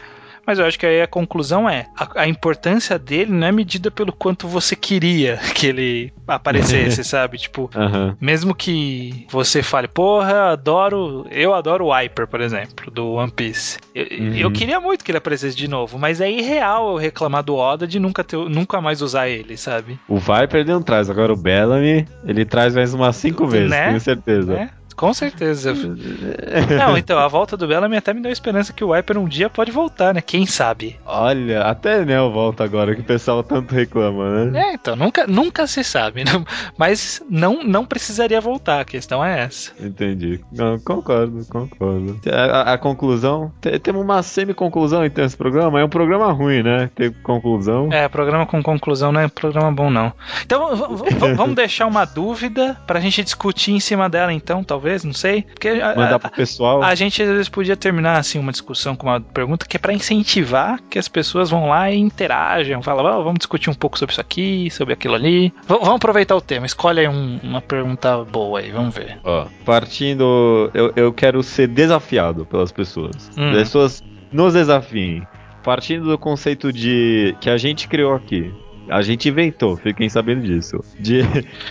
Mas eu acho que aí a conclusão é: a, a, importância dele não é medida pelo quanto você queria que ele aparecesse, sabe? Tipo, uhum. mesmo que você fale, porra, adoro. Eu adoro o Viper, por exemplo, do One Piece. Eu, uhum. eu, queria muito que ele aparecesse de novo, mas é irreal eu reclamar do Oda de nunca, ter, nunca mais usar ele, sabe? O Viper ele não traz, agora o Bellamy, ele traz mais umas cinco vezes, né? tenho certeza. Né? Com certeza. Não, então, a volta do Bellamy até me deu esperança que o Viper um dia pode voltar, né? Quem sabe? Olha, até Neo volta agora, que o pessoal tanto reclama, né? É, então, nunca, nunca se sabe. Né? Mas não, não precisaria voltar, a questão é essa. Entendi. Não, concordo, concordo. A, a conclusão, temos uma semi-conclusão então esse programa, é um programa ruim, né? Ter conclusão. É, programa com conclusão não é programa bom, não. Então, vamos deixar uma dúvida pra gente discutir em cima dela, então, talvez talvez, não sei. Porque Mandar a, pro pessoal. A, a, gente às vezes podia terminar assim uma discussão com uma pergunta que é para incentivar que as pessoas vão lá e interajam, falam, oh, vamos discutir um pouco sobre isso aqui, sobre aquilo ali. V vamos aproveitar o tema, escolhe aí um, uma pergunta boa aí, vamos ver. Ó, partindo, eu, eu quero ser desafiado pelas pessoas. Hum. As pessoas nos desafiem. Partindo do conceito de que a gente criou aqui, a gente inventou, fiquem sabendo disso. De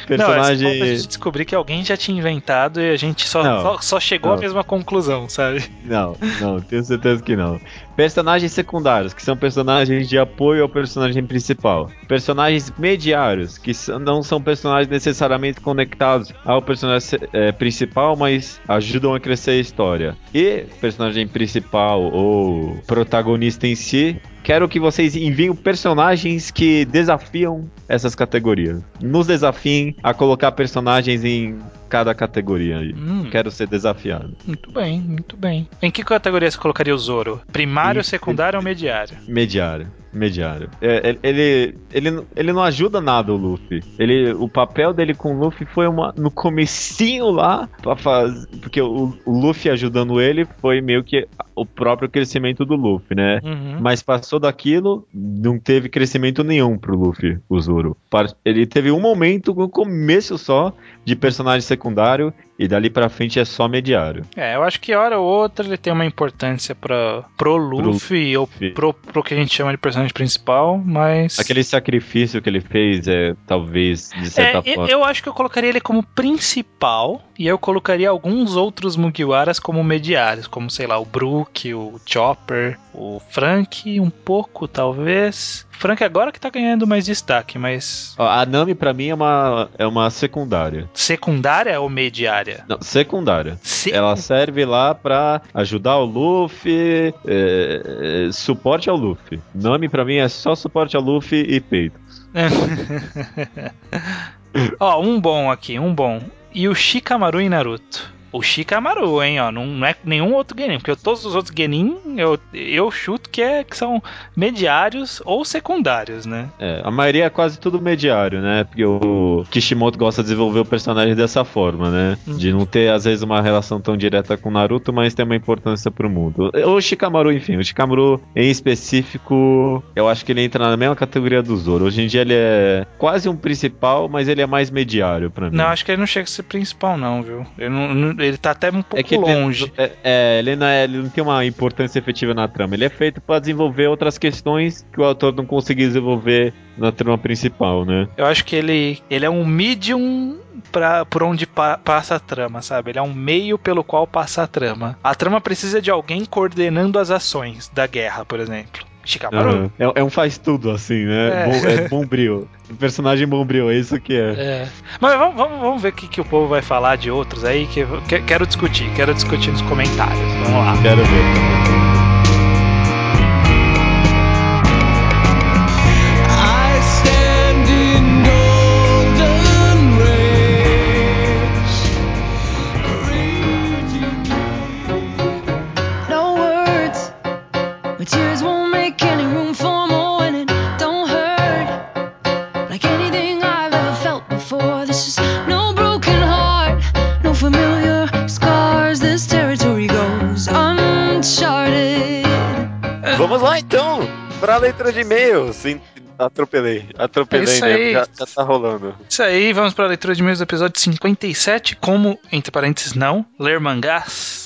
personagem. Não, é a gente descobrir que alguém já tinha inventado e a gente só, só, só, chegou não. à mesma conclusão, sabe? Não, não, tenho certeza que não. Personagens secundários, que são personagens de apoio ao personagem principal. Personagens mediários, que não são personagens necessariamente conectados ao personagem é, principal, mas ajudam a crescer a história. E personagem principal ou protagonista em si, quero que vocês enviem personagens que desafiam essas categorias. Nos desafiem a colocar personagens em cada categoria aí. Hum. Quero ser desafiado. Muito bem, muito bem. Em que categoria você colocaria o Zoro? Primário, secundário ou mediário? Mediário mediário. É, ele, ele, ele não ajuda nada o Luffy. Ele, o papel dele com o Luffy foi uma, no comecinho lá, pra fazer, porque o, o Luffy ajudando ele foi meio que o próprio crescimento do Luffy, né? Uhum. Mas passou daquilo, não teve crescimento nenhum pro Luffy, o Zoro. Ele teve um momento no começo só de personagem secundário secundário e dali pra frente é só mediário. É, eu acho que hora ou outra ele tem uma importância pra, pro Luffy pro ou pro, pro que a gente chama de personagem principal, mas. Aquele sacrifício que ele fez é talvez de certa é, forma. Eu acho que eu colocaria ele como principal e eu colocaria alguns outros Mugiwaras como mediários, como sei lá, o Brook, o Chopper, o Frank, um pouco talvez. Frank agora que tá ganhando mais destaque, mas. A Nami para mim é uma, é uma secundária. Secundária ou mediária? Não, secundária. Se... Ela serve lá pra ajudar o Luffy, é, é, suporte ao Luffy. Nami para mim é só suporte ao Luffy e peitos. Ó, um bom aqui, um bom. E o Shikamaru em Naruto. O Shikamaru, hein, ó. Não, não é nenhum outro Genin, porque todos os outros Genin eu, eu chuto que, é, que são mediários ou secundários, né? É, a maioria é quase tudo mediário, né? Porque o Kishimoto gosta de desenvolver o personagem dessa forma, né? Hum. De não ter, às vezes, uma relação tão direta com Naruto, mas tem uma importância pro mundo. O Shikamaru, enfim, o Shikamaru em específico, eu acho que ele entra na mesma categoria do Zoro. Hoje em dia ele é quase um principal, mas ele é mais mediário pra mim. Não, acho que ele não chega a ser principal, não, viu? Ele, não, ele tá até um pouco é que longe. Ele, é, é, ele, não é, ele não tem uma importância efetiva na trama. Ele é feito para desenvolver outras questões que o autor não conseguiu desenvolver na trama principal, né? Eu acho que ele, ele é um medium pra, por onde pa, passa a trama, sabe? Ele é um meio pelo qual passa a trama. A trama precisa de alguém coordenando as ações da guerra, por exemplo. Shikamaru. Uhum. É, é, um faz tudo, assim, né? É, é bombril. personagem bombril, é isso que é. é. Mas vamos, vamos, vamos ver o que, que o povo vai falar de outros aí, que, que quero discutir, quero discutir nos comentários. Vamos lá. Quero ver. Para a letra de e-mails. Atropelei, atropelei, né? Já, já tá rolando. Isso aí, vamos para a leitura de e-mails do episódio 57. Como, entre parênteses, não, ler mangás.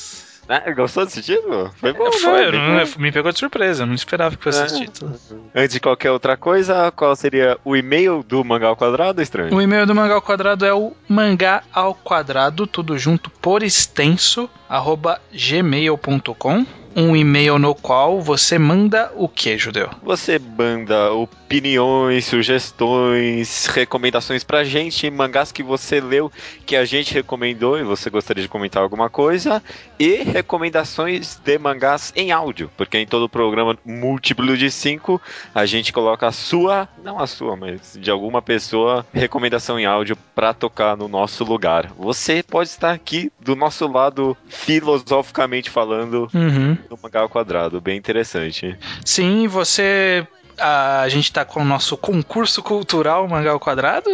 Ah, gostou desse título? Foi bom, Foi, né? não, me pegou de surpresa, não esperava que fosse é. esse título. Antes de qualquer outra coisa, qual seria o e-mail do Mangá ao Quadrado, estranho? O e-mail do Mangá ao Quadrado é o mangá ao quadrado, tudo junto por extenso, arroba gmail.com um e-mail no qual você manda o que, Judeu? Você manda opiniões, sugestões, recomendações pra gente, mangás que você leu, que a gente recomendou e você gostaria de comentar alguma coisa, e recomendações de mangás em áudio, porque em todo o programa múltiplo de 5 a gente coloca a sua, não a sua, mas de alguma pessoa, recomendação em áudio para tocar no nosso lugar. Você pode estar aqui do nosso lado, filosoficamente falando, uhum no mangá ao quadrado, bem interessante. Sim, você a gente está com o nosso concurso cultural Mangá ao Quadrado,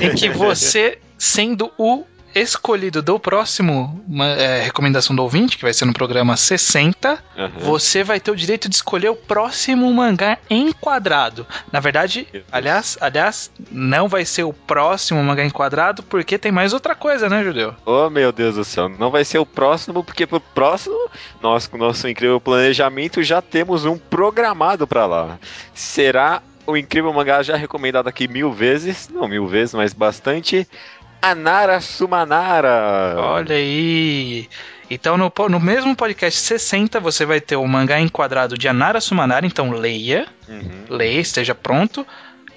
em que você, sendo o escolhido do próximo uma, é, recomendação do ouvinte, que vai ser no programa 60, uhum. você vai ter o direito de escolher o próximo mangá enquadrado. Na verdade, aliás, aliás, não vai ser o próximo mangá enquadrado, porque tem mais outra coisa, né, Judeu? Oh, meu Deus do céu, não vai ser o próximo, porque pro próximo, nós com nosso incrível planejamento já temos um programado para lá. Será o incrível mangá já recomendado aqui mil vezes, não mil vezes, mas bastante. Anara Sumanara. Olha aí. Então, no, no mesmo podcast 60, você vai ter o mangá enquadrado de Anara Sumanara. Então, leia. Uhum. Leia, esteja pronto.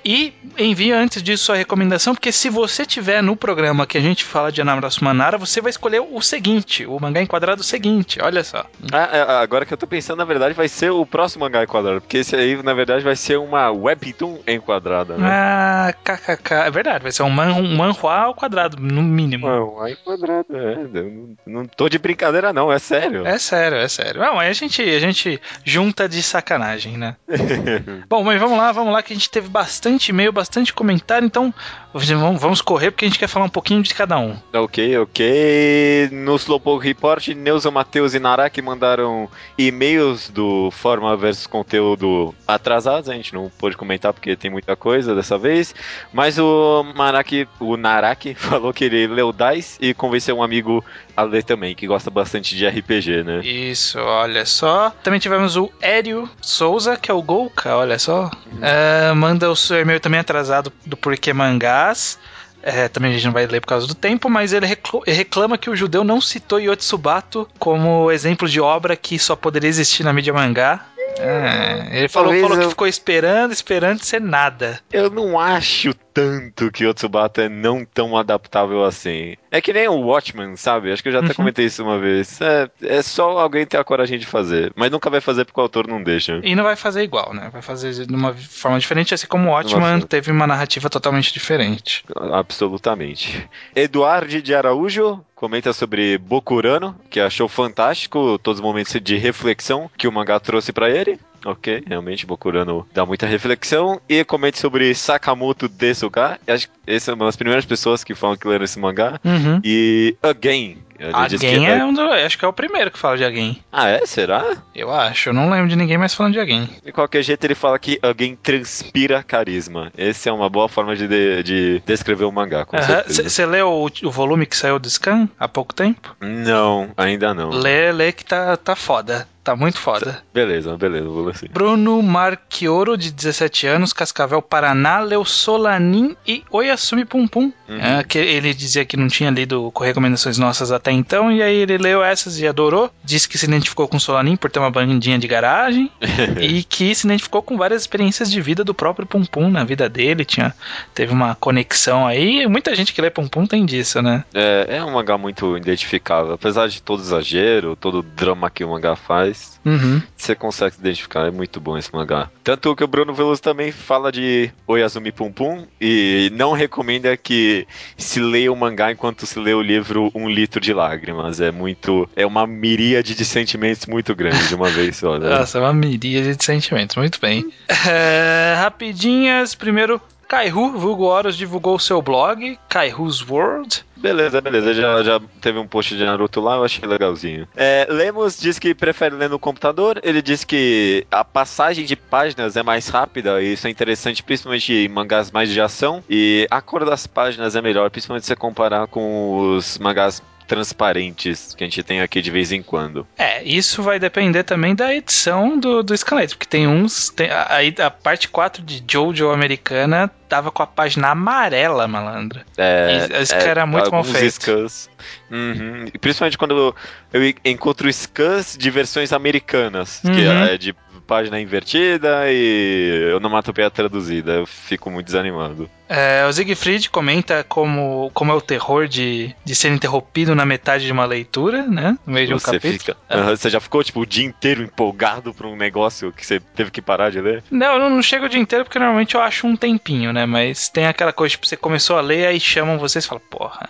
E envie antes disso sua recomendação, porque se você tiver no programa que a gente fala de Anamura Sumanara, você vai escolher o seguinte, o mangá enquadrado seguinte, olha só. Ah, é, agora que eu tô pensando, na verdade, vai ser o próximo mangá enquadrado, porque esse aí, na verdade, vai ser uma webtoon enquadrada, né? Ah, kkk, é verdade, vai ser um, man, um manhua ao quadrado, no mínimo. Manhua enquadrado, é, não, não tô de brincadeira não, é sério. É sério, é sério. Não, aí a gente, a gente junta de sacanagem, né? Bom, mas vamos lá, vamos lá, que a gente teve bastante bastante e-mail, bastante comentário, então vamos correr porque a gente quer falar um pouquinho de cada um. Ok, ok. No Slowpoke Report, Neuza, Matheus e Naraki mandaram e-mails do Forma versus Conteúdo atrasados. A gente não pôde comentar porque tem muita coisa dessa vez. Mas o Naraki, o Naraki falou que ele leu DICE e convenceu um amigo a ler também, que gosta bastante de RPG, né? Isso, olha só. Também tivemos o Ério Souza, que é o Golka, olha só. Uhum. Uh, manda o seu e-mail também atrasado do Porquê Mangás. É, também a gente não vai ler por causa do tempo, mas ele reclama que o judeu não citou Yotsubato como exemplo de obra que só poderia existir na mídia mangá. É, ele falou, falou que ficou esperando, esperando ser nada. Eu não acho tanto que o Tsubata é não tão adaptável assim. É que nem o Watchman, sabe? Acho que eu já até uhum. comentei isso uma vez. É, é só alguém ter a coragem de fazer, mas nunca vai fazer porque o autor não deixa. E não vai fazer igual, né? Vai fazer de uma forma diferente, assim como o Watchman uma... teve uma narrativa totalmente diferente. Absolutamente. Eduardo de Araújo comenta sobre Bokurano, que achou fantástico todos os momentos de reflexão que o mangá trouxe para ele. Ok, realmente Bokurano dá muita reflexão. E comente sobre Sakamoto Desuga. Acho que essa é uma das primeiras pessoas que falam que leram esse mangá. Uhum. E Again, Again é um do, acho que é o primeiro que fala de Again. Ah, é? Será? Eu acho. Eu não lembro de ninguém mais falando de Again. De qualquer jeito, ele fala que Again transpira carisma. Essa é uma boa forma de, de, de descrever o mangá, com Você leu o, o, volume que saiu do Scan há pouco tempo? Não, ainda não. Lê, lê que tá, tá foda. Tá muito foda. Beleza, beleza, vou assim. Bruno Marchioro, de 17 anos, Cascavel, Paraná, leu Solanin e Oyasumi Pum Pum. Uhum. É, que ele dizia que não tinha lido com recomendações nossas até então, e aí ele leu essas e adorou. Disse que se identificou com Solanin por ter uma bandinha de garagem e que se identificou com várias experiências de vida do próprio Pum Pum na vida dele. Tinha, teve uma conexão aí. Muita gente que lê Pum Pum tem disso, né? É, é um mangá muito identificável. Apesar de todo exagero, todo o drama que o mangá faz Uhum. Você consegue se identificar, é muito bom esse mangá. Tanto que o Bruno Veloso também fala de Oyazumi Pum Pum e não recomenda que se leia o mangá enquanto se lê o livro Um Litro de Lágrimas. É muito. É uma miríade de sentimentos muito grande de uma vez só. Né? Nossa, é uma miríade de sentimentos, muito bem. É, rapidinhas, primeiro. Kaihu, vulgo Horus, divulgou seu blog, Kaihu's World. Beleza, beleza. Já, já teve um post de Naruto lá, eu achei legalzinho. É, Lemos diz que prefere ler no computador. Ele diz que a passagem de páginas é mais rápida e isso é interessante, principalmente em mangás mais de ação. E a cor das páginas é melhor, principalmente se você comparar com os mangás transparentes que a gente tem aqui de vez em quando. É, isso vai depender também da edição do, do Scanlet, porque tem uns. Tem, a, a, parte 4 de Jojo americana tava com a página amarela, malandra. É. Esse é, é muito mal feito. Scans. Uhum. Principalmente quando eu encontro scans de versões americanas, uhum. que é de página invertida e onomatopeia traduzida. Eu fico muito desanimado. É, o Siegfried comenta como, como é o terror de, de ser interrompido na metade de uma leitura, né? No meio de um você capítulo. Fica, é. Você já ficou tipo o dia inteiro empolgado por um negócio que você teve que parar de ler? Não, eu não chego o dia inteiro porque normalmente eu acho um tempinho, né? Mas tem aquela coisa, tipo, você começou a ler, aí chamam vocês e falam, porra.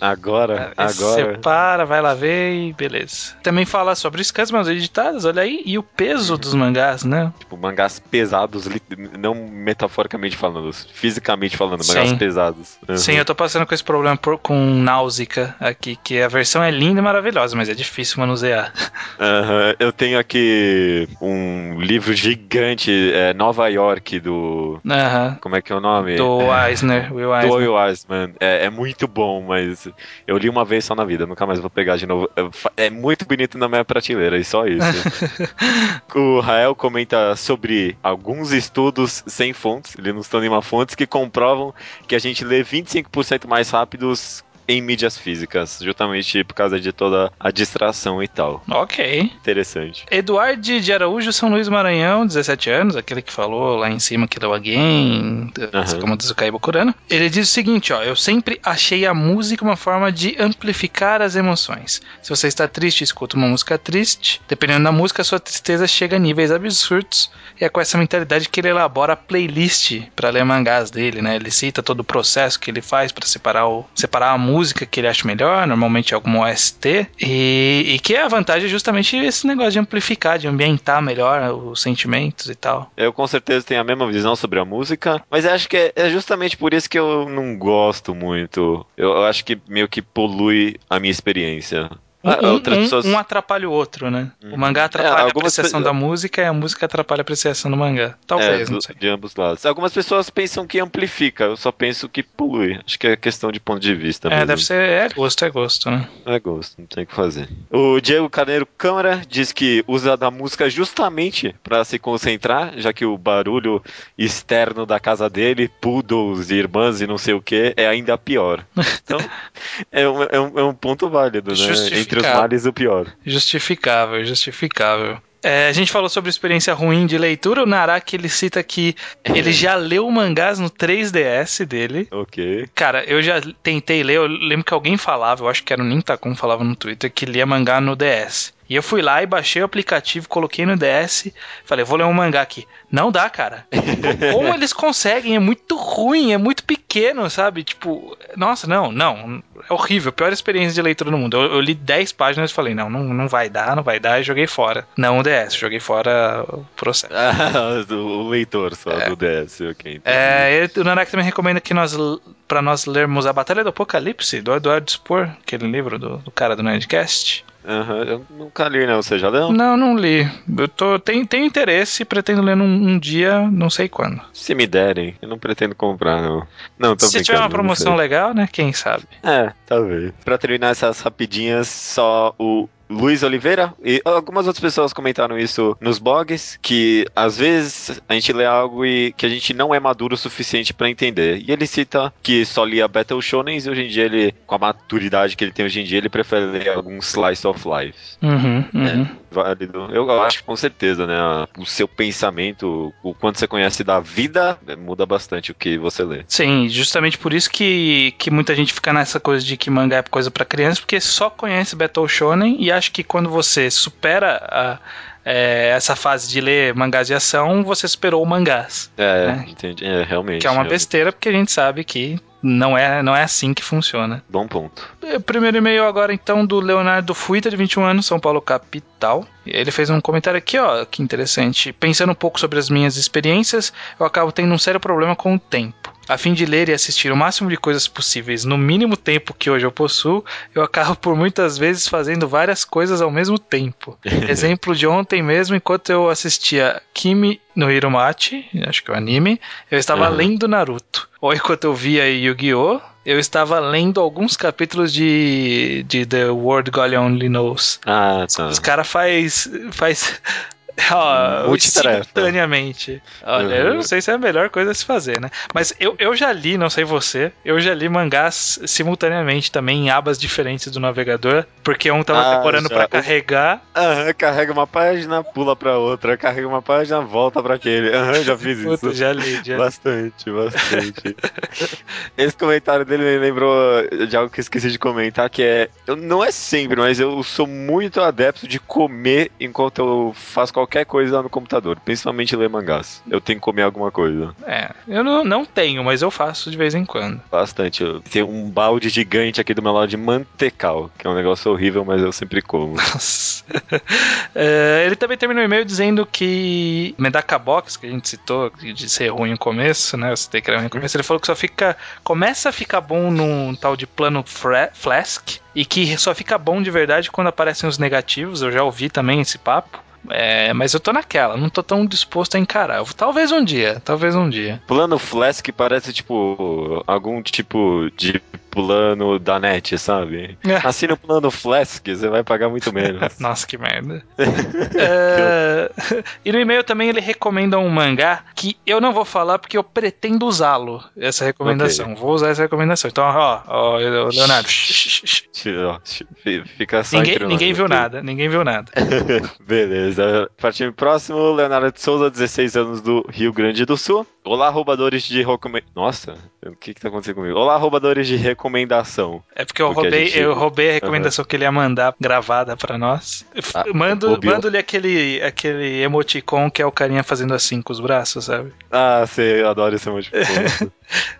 Agora, agora. Você para, vai lá ver e beleza. Também fala sobre scans, mas editadas, olha aí, e o peso dos mangás, né? Tipo, mangás pesados, não metaforicamente falando, fisicamente falando, mangás Sim. pesados. Uhum. Sim, eu tô passando com esse problema por, com Náusica aqui, que a versão é linda e maravilhosa, mas é difícil manusear. Uhum. Eu tenho aqui um livro gigante, é, Nova York, do. Uhum. Como é que é o nome? Do Eisner, Will Eisner. Do Will Eisner. É, é muito bom, mas eu li uma vez só na vida, nunca mais vou pegar de novo. É muito bonito na minha prateleira, e só isso. o Rael comenta sobre alguns estudos sem fontes, ele não está nenhuma fontes, que comprovam que a gente lê 25% mais rápidos em mídias físicas, justamente por causa de toda a distração e tal. Ok. Interessante. Eduardo de Araújo, São Luís Maranhão, 17 anos, aquele que falou lá em cima que deu alguém, uhum. como diz o Caibo Curano. Ele diz o seguinte, ó, eu sempre achei a música uma forma de amplificar as emoções. Se você está triste, escuta uma música triste, dependendo da música, a sua tristeza chega a níveis absurdos, e é com essa mentalidade que ele elabora a playlist para ler mangás dele, né? Ele cita todo o processo que ele faz para separar, o, separar a música música que ele acha melhor, normalmente algum OST, e, e que a vantagem é justamente esse negócio de amplificar, de ambientar melhor os sentimentos e tal. Eu com certeza tenho a mesma visão sobre a música, mas acho que é, é justamente por isso que eu não gosto muito. Eu acho que meio que polui a minha experiência. Um, um, pessoas... um, atrapalha o outro, né? O mangá é, atrapalha é, a apreciação pe... da música e a música atrapalha a apreciação do mangá. Talvez, é, não sei. De ambos lados. Algumas pessoas pensam que amplifica, eu só penso que polui. Acho que é questão de ponto de vista. É, mesmo. deve ser. É gosto, é gosto, né? É gosto, não tem o que fazer. O Diego Carneiro Câmara diz que usa da música justamente para se concentrar, já que o barulho externo da casa dele, poodles e irmãs e não sei o que, é ainda pior. Então, é, um, é, um, é um ponto válido, né? Entre os males o pior. Justificável, justificável. É, a gente falou sobre experiência ruim de leitura. O Naraki ele cita que ele já leu mangás no 3DS dele. Ok. Cara, eu já tentei ler. Eu lembro que alguém falava, eu acho que era o Nintakun falava no Twitter, que lia mangá no DS. E eu fui lá e baixei o aplicativo, coloquei no DS, falei, vou ler um mangá aqui. Não dá, cara. Como eles conseguem? É muito ruim, é muito pequeno, sabe? Tipo, nossa, não, não. É horrível, pior experiência de leitura do mundo. Eu, eu li 10 páginas e falei, não, não, não vai dar, não vai dar, e joguei fora. Não o DS, joguei fora o processo. Ah, o leitor só é. do DS, ok. Entendi. É, o Nanak também recomenda que nós, para nós lermos A Batalha do Apocalipse, do Eduardo Spor, aquele livro do, do cara do Nerdcast. Uhum, eu nunca li, não. Você já leu? Não, não li. Eu tô, tenho, tenho interesse e pretendo ler num um dia, não sei quando. Se me derem, eu não pretendo comprar, não. Não, tô Se tiver uma promoção legal, né? Quem sabe? É, talvez. Pra terminar essas rapidinhas, só o Luiz Oliveira e algumas outras pessoas comentaram isso nos blogs, que às vezes a gente lê algo e que a gente não é maduro o suficiente para entender. E ele cita que só lia Battle Shonen e hoje em dia ele, com a maturidade que ele tem hoje em dia, ele prefere ler alguns Slice of Life. Uhum, uhum. É, válido. Eu acho com certeza, né? O seu pensamento, o quanto você conhece da vida, muda bastante o que você lê. Sim, justamente por isso que, que muita gente fica nessa coisa de que mangá é coisa para criança, porque só conhece Battle Shonen e acho que quando você supera a, é, essa fase de ler mangás de ação, você superou mangás. É, né? entendi. É, realmente. Que é uma realmente. besteira, porque a gente sabe que não é, não é assim que funciona. Bom ponto. O primeiro e-mail agora, então, do Leonardo Fuita, de 21 anos, São Paulo, capital. Ele fez um comentário aqui, ó, que interessante. Pensando um pouco sobre as minhas experiências, eu acabo tendo um sério problema com o tempo. A fim de ler e assistir o máximo de coisas possíveis no mínimo tempo que hoje eu possuo, eu acabo por muitas vezes fazendo várias coisas ao mesmo tempo. Exemplo de ontem mesmo, enquanto eu assistia Kimi no Hiromachi, acho que é o anime, eu estava uhum. lendo Naruto. Ou enquanto eu via Yu-Gi-Oh! eu estava lendo alguns capítulos de, de The World God Only Knows. Ah, tá. Os caras faz, faz Simultaneamente. Olha, uhum. eu não sei se é a melhor coisa a se fazer, né? Mas eu, eu já li, não sei você, eu já li mangás simultaneamente também em abas diferentes do navegador, porque um tava ah, demorando para carregar. Aham, carrega uma página, pula para outra, carrega uma página, volta para aquele. Aham, já fiz Puta, isso. Já li, já Bastante, bastante. Esse comentário dele me lembrou de algo que eu esqueci de comentar, que é. Eu, não é sempre, mas eu sou muito adepto de comer enquanto eu faço qualquer qualquer coisa no computador, principalmente ler mangás. Eu tenho que comer alguma coisa. É, eu não, não tenho, mas eu faço de vez em quando. Bastante. Eu tenho um balde gigante aqui do meu lado de mantecal, que é um negócio horrível, mas eu sempre como. Nossa. é, ele também terminou o e-mail dizendo que Medaka Box, que a gente citou, de ser ruim no começo, né? Você tem que era ruim no começo, ele falou que só fica. Começa a ficar bom num tal de plano Flask. E que só fica bom de verdade quando aparecem os negativos. Eu já ouvi também esse papo. É, mas eu tô naquela, não tô tão disposto a encarar. Talvez um dia, talvez um dia. Plano Flask parece tipo algum tipo de plano da net, sabe? É. Assina o plano Flask, você vai pagar muito menos. Nossa, que merda. é... E no e-mail também ele recomenda um mangá que eu não vou falar porque eu pretendo usá-lo, essa recomendação. Okay. Vou usar essa recomendação. Então, ó, ó Leonardo. Fica só Ninguém, ninguém viu nada, ninguém viu nada. Beleza. Partindo próximo, Leonardo de Souza, 16 anos do Rio Grande do Sul. Olá, roubadores de recomendação. Nossa, o que que tá acontecendo comigo? Olá, roubadores de recomendação. É porque eu porque roubei, gente... eu roubei a recomendação uhum. que ele ia mandar gravada pra nós. Ah, mando, mando-lhe aquele, aquele emoticon que é o carinha fazendo assim com os braços, sabe? Ah, sei, eu adoro esse emoticon.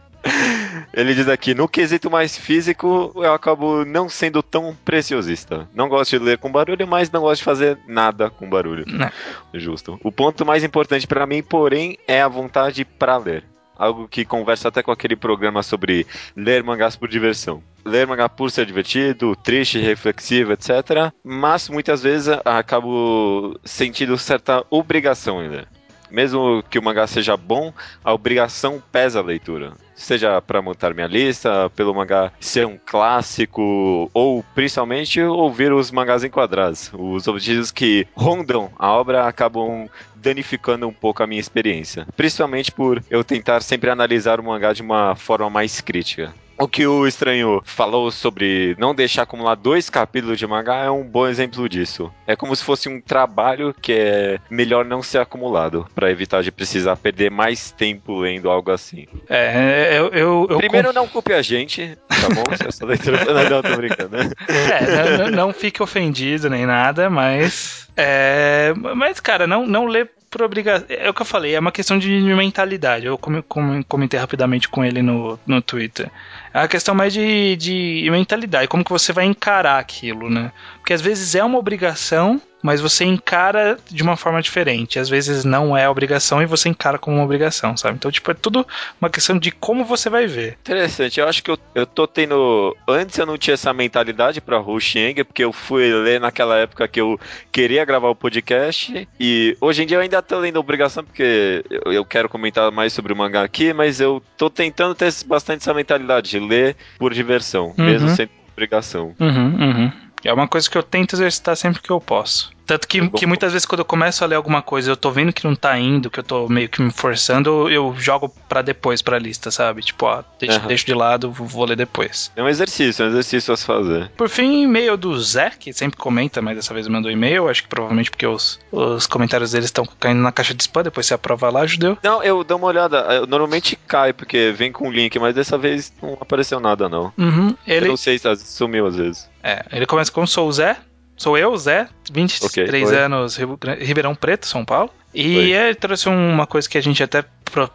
Ele diz aqui: no quesito mais físico, eu acabo não sendo tão preciosista. Não gosto de ler com barulho, mas não gosto de fazer nada com barulho. Não. Justo. O ponto mais importante para mim, porém, é a vontade para ler. Algo que conversa até com aquele programa sobre ler mangás por diversão. Ler mangá por ser divertido, triste, reflexivo, etc. Mas muitas vezes acabo sentindo certa obrigação em ler mesmo que o mangá seja bom, a obrigação pesa a leitura. Seja para montar minha lista, pelo mangá ser um clássico, ou principalmente ouvir os mangás enquadrados. Os objetivos que rondam a obra acabam danificando um pouco a minha experiência. Principalmente por eu tentar sempre analisar o mangá de uma forma mais crítica o que o estranho falou sobre não deixar acumular dois capítulos de mangá é um bom exemplo disso. É como se fosse um trabalho que é melhor não ser acumulado, para evitar de precisar perder mais tempo lendo algo assim. É, eu. eu, eu Primeiro, não culpe a gente, tá bom? Se essa leitura. não, não, tô brincando, né? É, não, não fique ofendido nem nada, mas. É, mas, cara, não, não lê por obrigação. É o que eu falei, é uma questão de mentalidade. Eu comentei rapidamente com ele no, no Twitter. É uma questão mais de, de mentalidade, como que você vai encarar aquilo, né? Porque às vezes é uma obrigação, mas você encara de uma forma diferente. Às vezes não é obrigação e você encara como uma obrigação, sabe? Então, tipo, é tudo uma questão de como você vai ver. Interessante. Eu acho que eu, eu tô tendo. Antes eu não tinha essa mentalidade pra Rusheng, porque eu fui ler naquela época que eu queria gravar o podcast. E hoje em dia eu ainda tô lendo obrigação, porque eu, eu quero comentar mais sobre o mangá aqui, mas eu tô tentando ter bastante essa mentalidade de ler por diversão, uhum. mesmo sem obrigação. Uhum, uhum. É uma coisa que eu tento exercitar sempre que eu posso. Tanto que, que muitas vezes quando eu começo a ler alguma coisa, eu tô vendo que não tá indo, que eu tô meio que me forçando, eu jogo para depois pra lista, sabe? Tipo, ó, deixo, uhum. deixo de lado, vou ler depois. É um exercício, é um exercício a se fazer. Por fim, e-mail do Zé, que sempre comenta, mas dessa vez mandou e-mail, acho que provavelmente porque os, os comentários deles estão caindo na caixa de spam, depois você aprova lá, judeu. Não, eu dou uma olhada, eu, normalmente cai, porque vem com link, mas dessa vez não apareceu nada, não. Uhum, ele... Eu não sei se sumiu às vezes. É, ele começa com sou o Zé, Sou eu, Zé, 23 okay, anos, Ribeirão Preto, São Paulo. E ele trouxe uma coisa que a gente até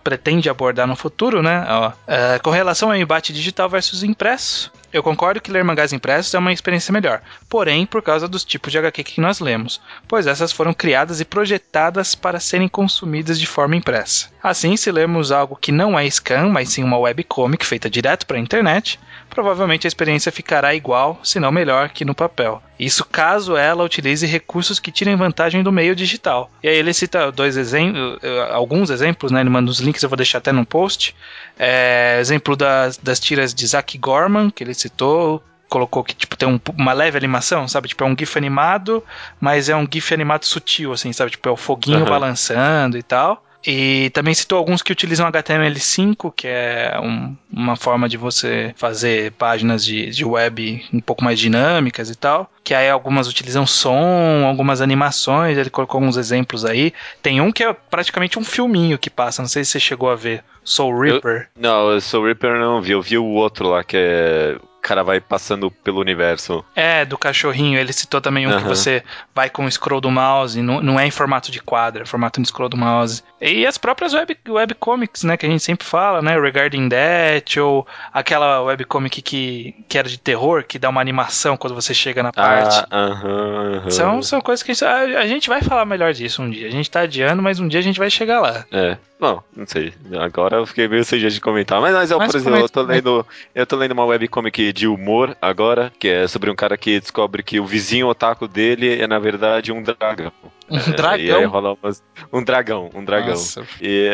pretende abordar no futuro, né? Ó, é, com relação ao embate digital versus impresso, eu concordo que ler mangás impressos é uma experiência melhor, porém por causa dos tipos de HQ que nós lemos, pois essas foram criadas e projetadas para serem consumidas de forma impressa. Assim, se lemos algo que não é scan, mas sim uma webcomic feita direto para a internet, provavelmente a experiência ficará igual, se não melhor, que no papel. Isso caso ela utilize recursos que tirem vantagem do meio digital. E aí ele cita dois exemplos, eh, alguns exemplos, né? Ele manda os links, eu vou deixar até no post. É, exemplo das, das tiras de Zack Gorman, que ele citou, colocou que tipo tem um, uma leve animação, sabe? Tipo é um gif animado, mas é um gif animado sutil assim, sabe? Tipo é o foguinho uhum. balançando e tal. E também citou alguns que utilizam HTML5, que é um, uma forma de você fazer páginas de, de web um pouco mais dinâmicas e tal. Que aí algumas utilizam som, algumas animações, ele colocou alguns exemplos aí. Tem um que é praticamente um filminho que passa, não sei se você chegou a ver. Soul Reaper. Eu, não, Soul Reaper não vi, eu vi o outro lá que é cara vai passando pelo universo. É, do cachorrinho. Ele citou também um uhum. que você vai com o scroll do mouse, não, não é em formato de quadro, é formato de scroll do mouse. E as próprias web, webcomics, né, que a gente sempre fala, né, Regarding That, ou aquela webcomic que, que era de terror, que dá uma animação quando você chega na parte. Ah, uhum, uhum. São, são coisas que a gente, a, a gente vai falar melhor disso um dia. A gente tá adiando, mas um dia a gente vai chegar lá. É. Bom, não sei. Agora eu fiquei meio sem jeito de comentar. Mas, mas eu, mas por exemplo, eu tô, lendo, eu tô lendo uma webcomic de humor agora, que é sobre um cara que descobre que o vizinho otaku dele é, na verdade, um dragão. Um é, dragão? Rola umas... Um dragão, um dragão. Nossa. E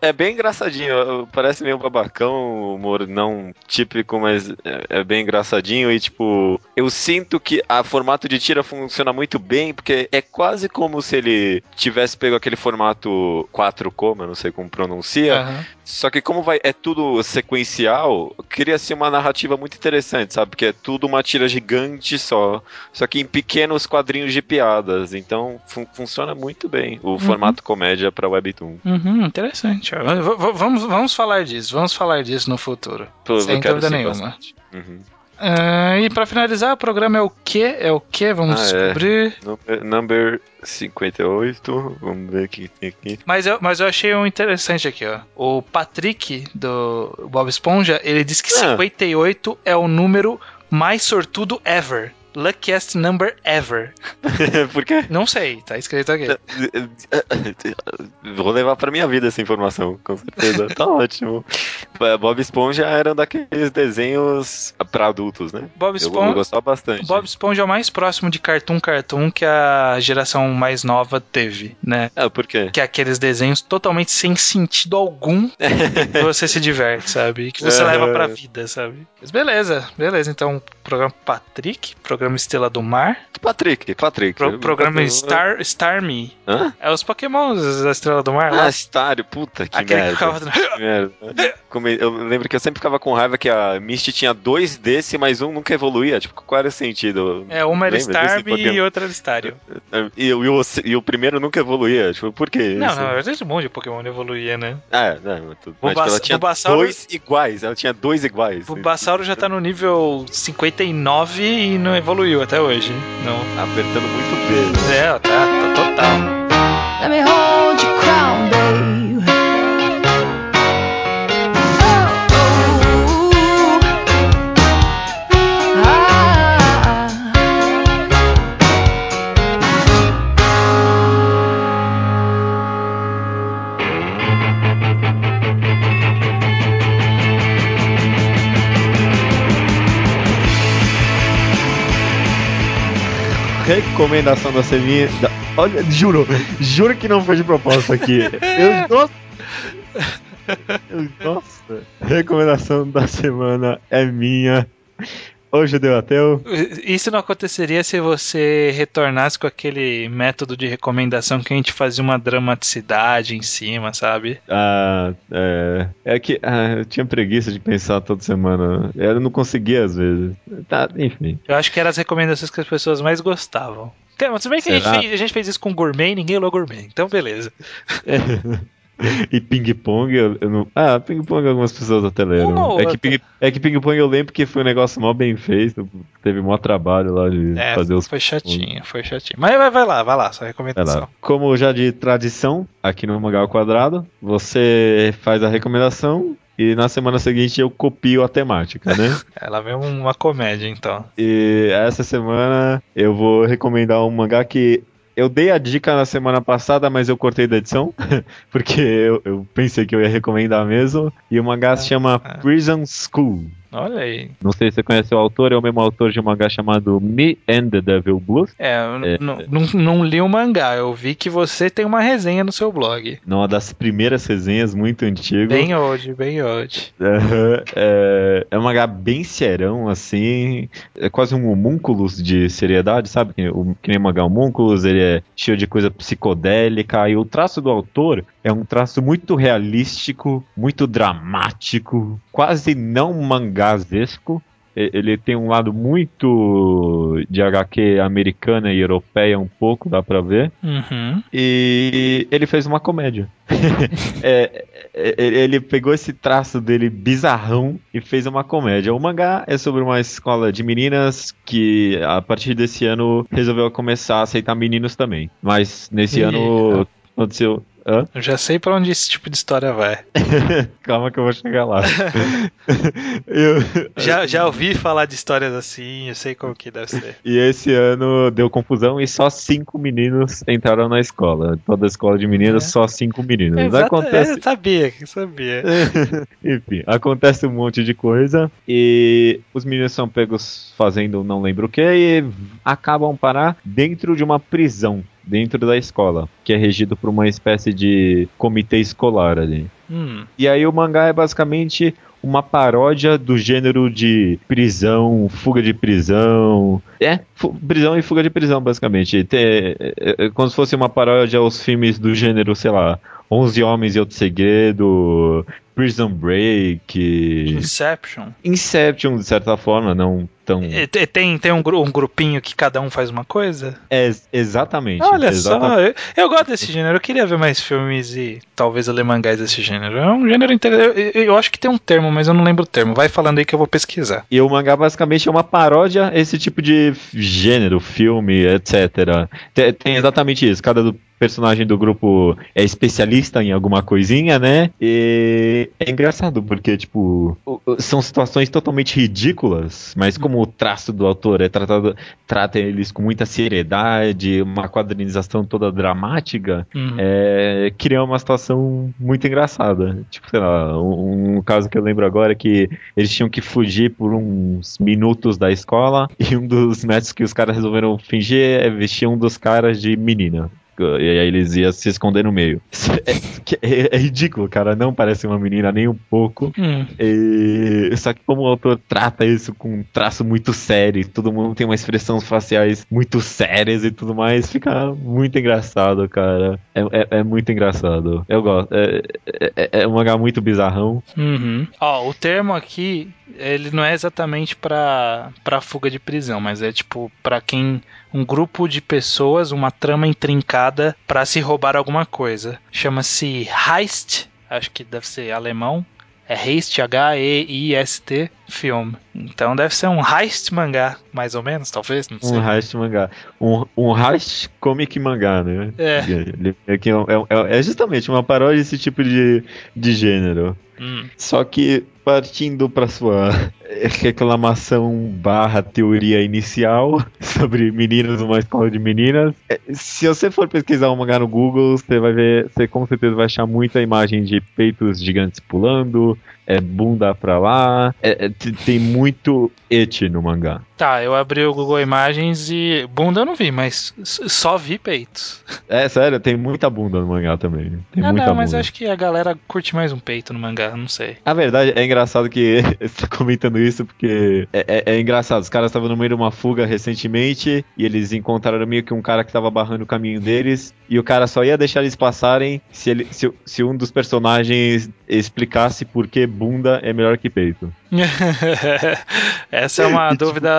é, é bem engraçadinho, parece meio babacão, humor não típico, mas é, é, bem engraçadinho e tipo, eu sinto que a formato de tira funciona muito bem, porque é quase como se ele tivesse pego aquele formato 4 coma, não sei como pronuncia, uhum. só que como vai é tudo sequencial, cria-se uma narrativa muito interessante, sabe? Porque é tudo uma tira gigante só, só que em pequenos quadrinhos de piadas, então fun funciona muito bem o uhum. formato comédia para Webtoon. Uhum, interessante. V vamos, vamos falar disso, vamos falar disso no futuro. Sem dúvida nenhuma. Uhum. Uh, e para finalizar, o programa é o que? É o que? Vamos ah, é. descobrir. É. Number, number 58. Vamos ver o que tem aqui. Mas eu, mas eu achei um interessante aqui, ó. O Patrick do Bob Esponja, ele diz que ah. 58 é o número mais sortudo ever luckiest number ever. Por quê? Não sei, tá escrito aqui. Vou levar pra minha vida essa informação, com certeza. tá ótimo. Bob Esponja era um daqueles desenhos pra adultos, né? Bob Esponja. Eu, eu gostava bastante. Bob Esponja é o mais próximo de cartoon cartoon que a geração mais nova teve, né? Ah, por quê? Que é aqueles desenhos totalmente sem sentido algum que você se diverte, sabe? Que você leva pra vida, sabe? Mas beleza, beleza. Então, programa Patrick, programa programa Estrela do Mar. Patrick, Patrick. Pro, programa Star, Starmie. Hã? É os Pokémons da Estrela do Mar. Ah, lá. Star, puta que Aquele que merda. ficava Que merda. Como Eu lembro que eu sempre ficava com raiva que a Misty tinha dois desse, mas um nunca evoluía. Tipo, qual era o sentido? É, uma era desse Starmie e outra era Stario. E, o- e o, e o primeiro nunca evoluía. Tipo, por quê? Não, na verdade um monte de Pokémon evoluía, né? Ah, não, mas tudo. Mas, tipo, ela tinha Bulbasauro- dois iguais. Ela tinha dois iguais. O Bulbasauro já tá no nível 59 e não evoluiu até hoje. Não. Apertando muito B. É, tá, tá total. Let me hold Recomendação da semana. da- Olha, juro, juro que não foi de propósito aqui. Eu, nossa. Eu- nossa. Recomendação da semana é minha. Ô, judeu ateu. Isso não aconteceria se você retornasse com aquele método de recomendação que a gente fazia uma dramaticidade em cima, sabe? Ah, é. É que ah, eu tinha preguiça de pensar toda semana. Eu não conseguia às vezes. Tá, enfim. Eu acho que eram as recomendações que as pessoas mais gostavam. Cara, Se bem que a gente, fez, a gente fez isso com gourmet e ninguém leu gourmet. Então, beleza. E ping-pong, eu, eu não. Ah, ping-pong algumas pessoas até leram. Uma ou É que, ping, é que ping-pong eu lembro que foi um negócio mal bem feito. Teve maior trabalho lá de É, fazer os foi chatinho, foi chatinho. Mas vai, vai lá, vai lá, sua recomendação. lá. Como já de tradição, aqui no Mangá ao Quadrado, você faz a recomendação e na semana seguinte eu copio a temática, né? Ela veio uma comédia, então. e essa semana eu vou recomendar um mangá que eu dei a dica na semana passada, mas eu cortei da edição, porque eu, eu pensei que eu ia recomendar mesmo. E o mangá se chama ah. Prison School. Olha aí. Não sei se você conhece o autor, é o mesmo autor de um mangá chamado Me and the Devil Blues. É, eu É. não, não li o mangá, eu vi que você tem uma resenha no seu blog. Uma das primeiras resenhas, muito antigo. Bem old, bem old. Aham, é, é um mangá bem serão, assim. É quase um homúnculos de seriedade, sabe? Que, o- que nem mangá homúnculos, ele é cheio de coisa psicodélica. E o traço do autor é um traço muito realístico, muito dramático, quase não mangazesco. E- Ele tem um lado muito de HQ americana e europeia, um pouco, dá pra ver. Uhum. E ele fez uma comédia. É, é, ele pegou esse traço dele bizarrão e fez uma comédia. O mangá é sobre uma escola de meninas que, a partir desse ano, resolveu começar a aceitar meninos também. Mas nesse Ih, ano aconteceu. Hã? Eu já sei pra onde esse tipo de história vai. Calma que eu vou chegar lá. Eu- Já, já ouvi falar de histórias assim, eu sei como que deve ser. E esse ano deu confusão e só cinco meninos entraram na escola. Toda a escola de meninas, É. só cinco meninos. Exato, Acontece, é, sabia, sabia. Enfim, acontece um monte de coisa e os meninos são pegos fazendo não lembro o que e acabam parar dentro de uma prisão dentro da escola, que é regido por uma espécie de comitê escolar ali. Hum, E aí o mangá é basicamente uma paródia do gênero de prisão, fuga de prisão. É, prisão e fuga de prisão, basicamente. Te- é, é, é como se fosse uma paródia aos filmes do gênero, sei lá, 11 Homens e Outro Segredo, Prison Break, Inception. Inception, de certa forma, não tão. E te- Tem, tem um, gru- um grupinho que cada um faz uma coisa? É, exatamente. Olha exatamente. só, eu, eu gosto desse gênero. Eu queria ver mais filmes e talvez ler mangás desse gênero. É um gênero interessante. Eu, eu acho que tem um termo, mas eu não lembro o termo. Vai falando aí que eu vou pesquisar. E o mangá basicamente é uma paródia a esse tipo de gênero, filme, etc. Tem, tem exatamente isso. Cada personagem do grupo é especialista em alguma coisinha, né? E é engraçado porque, tipo, são situações totalmente ridículas, mas como o traço do autor é tratado, trata eles com muita seriedade, uma quadrinização toda dramática, Uhum. é, cria uma situação muito engraçada. Tipo, sei lá, um, um caso que eu lembro agora é que eles tinham que fugir por uns minutos da escola e um dos métodos que os caras resolveram fingir é vestir um dos caras de menina. E aí eles iam se esconder no meio. É, é- é ridículo, cara. Não parece uma menina nem um pouco. Hum. E- Só que como o autor trata isso com um traço muito sério, todo mundo tem uma expressão faciais muito sérias e tudo mais, fica muito engraçado, cara. É, é- é muito engraçado. Eu gosto. É, é- é um mangá muito bizarrão. Uhum. Ó, o termo aqui, ele não é exatamente pra, pra fuga de prisão, mas é tipo pra quem um grupo de pessoas, uma trama intrincada pra se roubar alguma coisa. Chama-se Heist, acho que deve ser alemão. É Heist, H-E-I-S-T, filme. Então deve ser um heist mangá, mais ou menos, talvez, não sei. Um heist mangá. Um, um heist comic mangá, né? É. É, é, é- justamente uma paródia desse tipo de, de gênero. Hum. Só que partindo para sua reclamação barra teoria inicial sobre meninos numa escola de meninas, é, se você for pesquisar um mangá no Google, você vai ver, você com certeza vai achar muita imagem de peitos gigantes pulando, é bunda pra lá, é- é- tem muito et no mangá. Tá, eu abri o Google Imagens e bunda eu não vi, mas só vi peitos. É sério, tem muita bunda no mangá também. Tem ah, muita não, mas bunda. acho que a galera curte mais um peito no mangá, não sei. A verdade é engraçado que você tá comentando isso porque é, é- é engraçado. Os caras estavam no meio de uma fuga recentemente e eles encontraram meio que um cara que tava barrando o caminho deles e o cara só ia deixar eles passarem se, ele, se, se um dos personagens explicasse por que bunda é melhor que peito. Essa é uma tipo- dúvida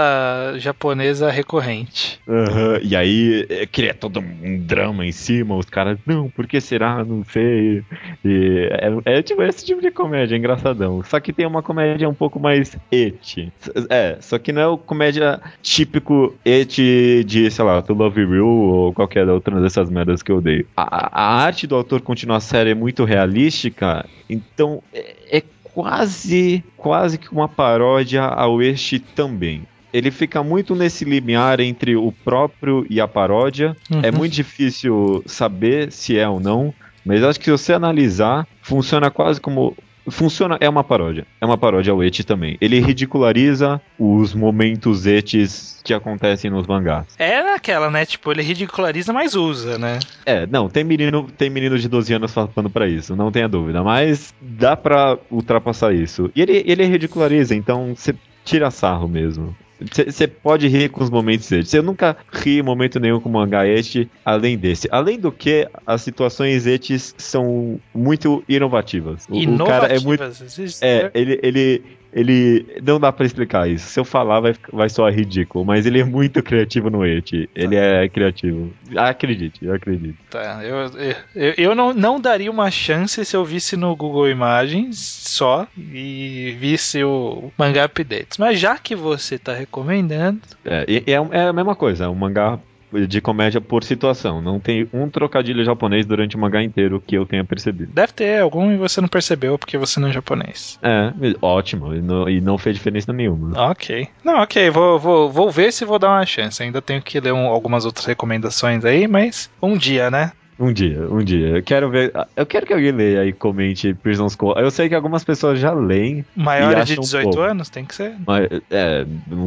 japonesa recorrente. Aham, E aí é, cria todo um drama em cima, os caras, não, por que será? Não sei. E é, é tipo esse tipo de comédia, é engraçadão. Só que tem uma comédia um pouco mais et. É, só que não é o comédia típico et de, sei lá, To Love You ou qualquer outra dessas merdas que eu odeio. A, a arte do autor continua a série muito realística, então é, é quase, quase que uma paródia ao este também ele fica muito nesse limiar entre o próprio e a paródia. É Uhum. muito difícil saber se é ou não, mas acho que se você analisar, funciona quase como. Funciona, é uma paródia. É uma paródia ao Eti também. Ele ridiculariza os momentos etes que acontecem nos mangás. É naquela, né? Tipo, ele ridiculariza, mas usa, né? É, não, tem menino, tem menino de 12 anos falando pra isso, não tenha dúvida, mas dá pra ultrapassar isso. E ele, ele ridiculariza, então você tira sarro mesmo. Você pode rir com os momentos etes. Eu nunca ri em momento nenhum com mangá este, além desse. Além do que, as situações etes são muito inovativas. O, o cara é muito. Inovativas, É, ele, ele, ele. Não dá pra explicar isso. Se eu falar, vai, vai soar ridículo. Mas ele é muito criativo no et. Ele é criativo. Acredite, acredite. Tá, eu, eu, eu não, não daria uma chance se eu visse no Google Imagens só e visse o mangá updates. Mas já que você tá recomendando, É, é, é a mesma coisa, é um mangá de comédia por situação. Não tem um trocadilho japonês durante o mangá inteiro que eu tenha percebido. deve ter algum e você não percebeu porque você não é japonês. É, ótimo. E não, e não fez diferença nenhuma. Ok. Não, ok, vou, vou, vou ver se vou dar uma chance. Ainda tenho que ler um- algumas outras recomendações aí, mas um dia, né? Um dia, um dia. Eu quero ver. Eu quero que alguém leia e comente Prison School. Eu sei que algumas pessoas já leem, Maior de acham 18 pouco. anos tem que ser. mas é,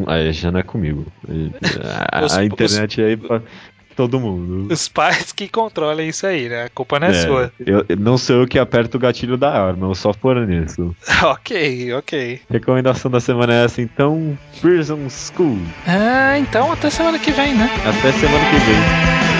aí já não é comigo. A, Os- a internet é aí pra todo mundo. Os pais que controlem isso aí, né? A culpa não é, É, sua. eu, não sou eu que aperto o gatilho da arma, eu só for nisso. ok, ok. Recomendação da semana é essa, então, Prison School. Ah, então até semana que vem, né? Até semana que vem.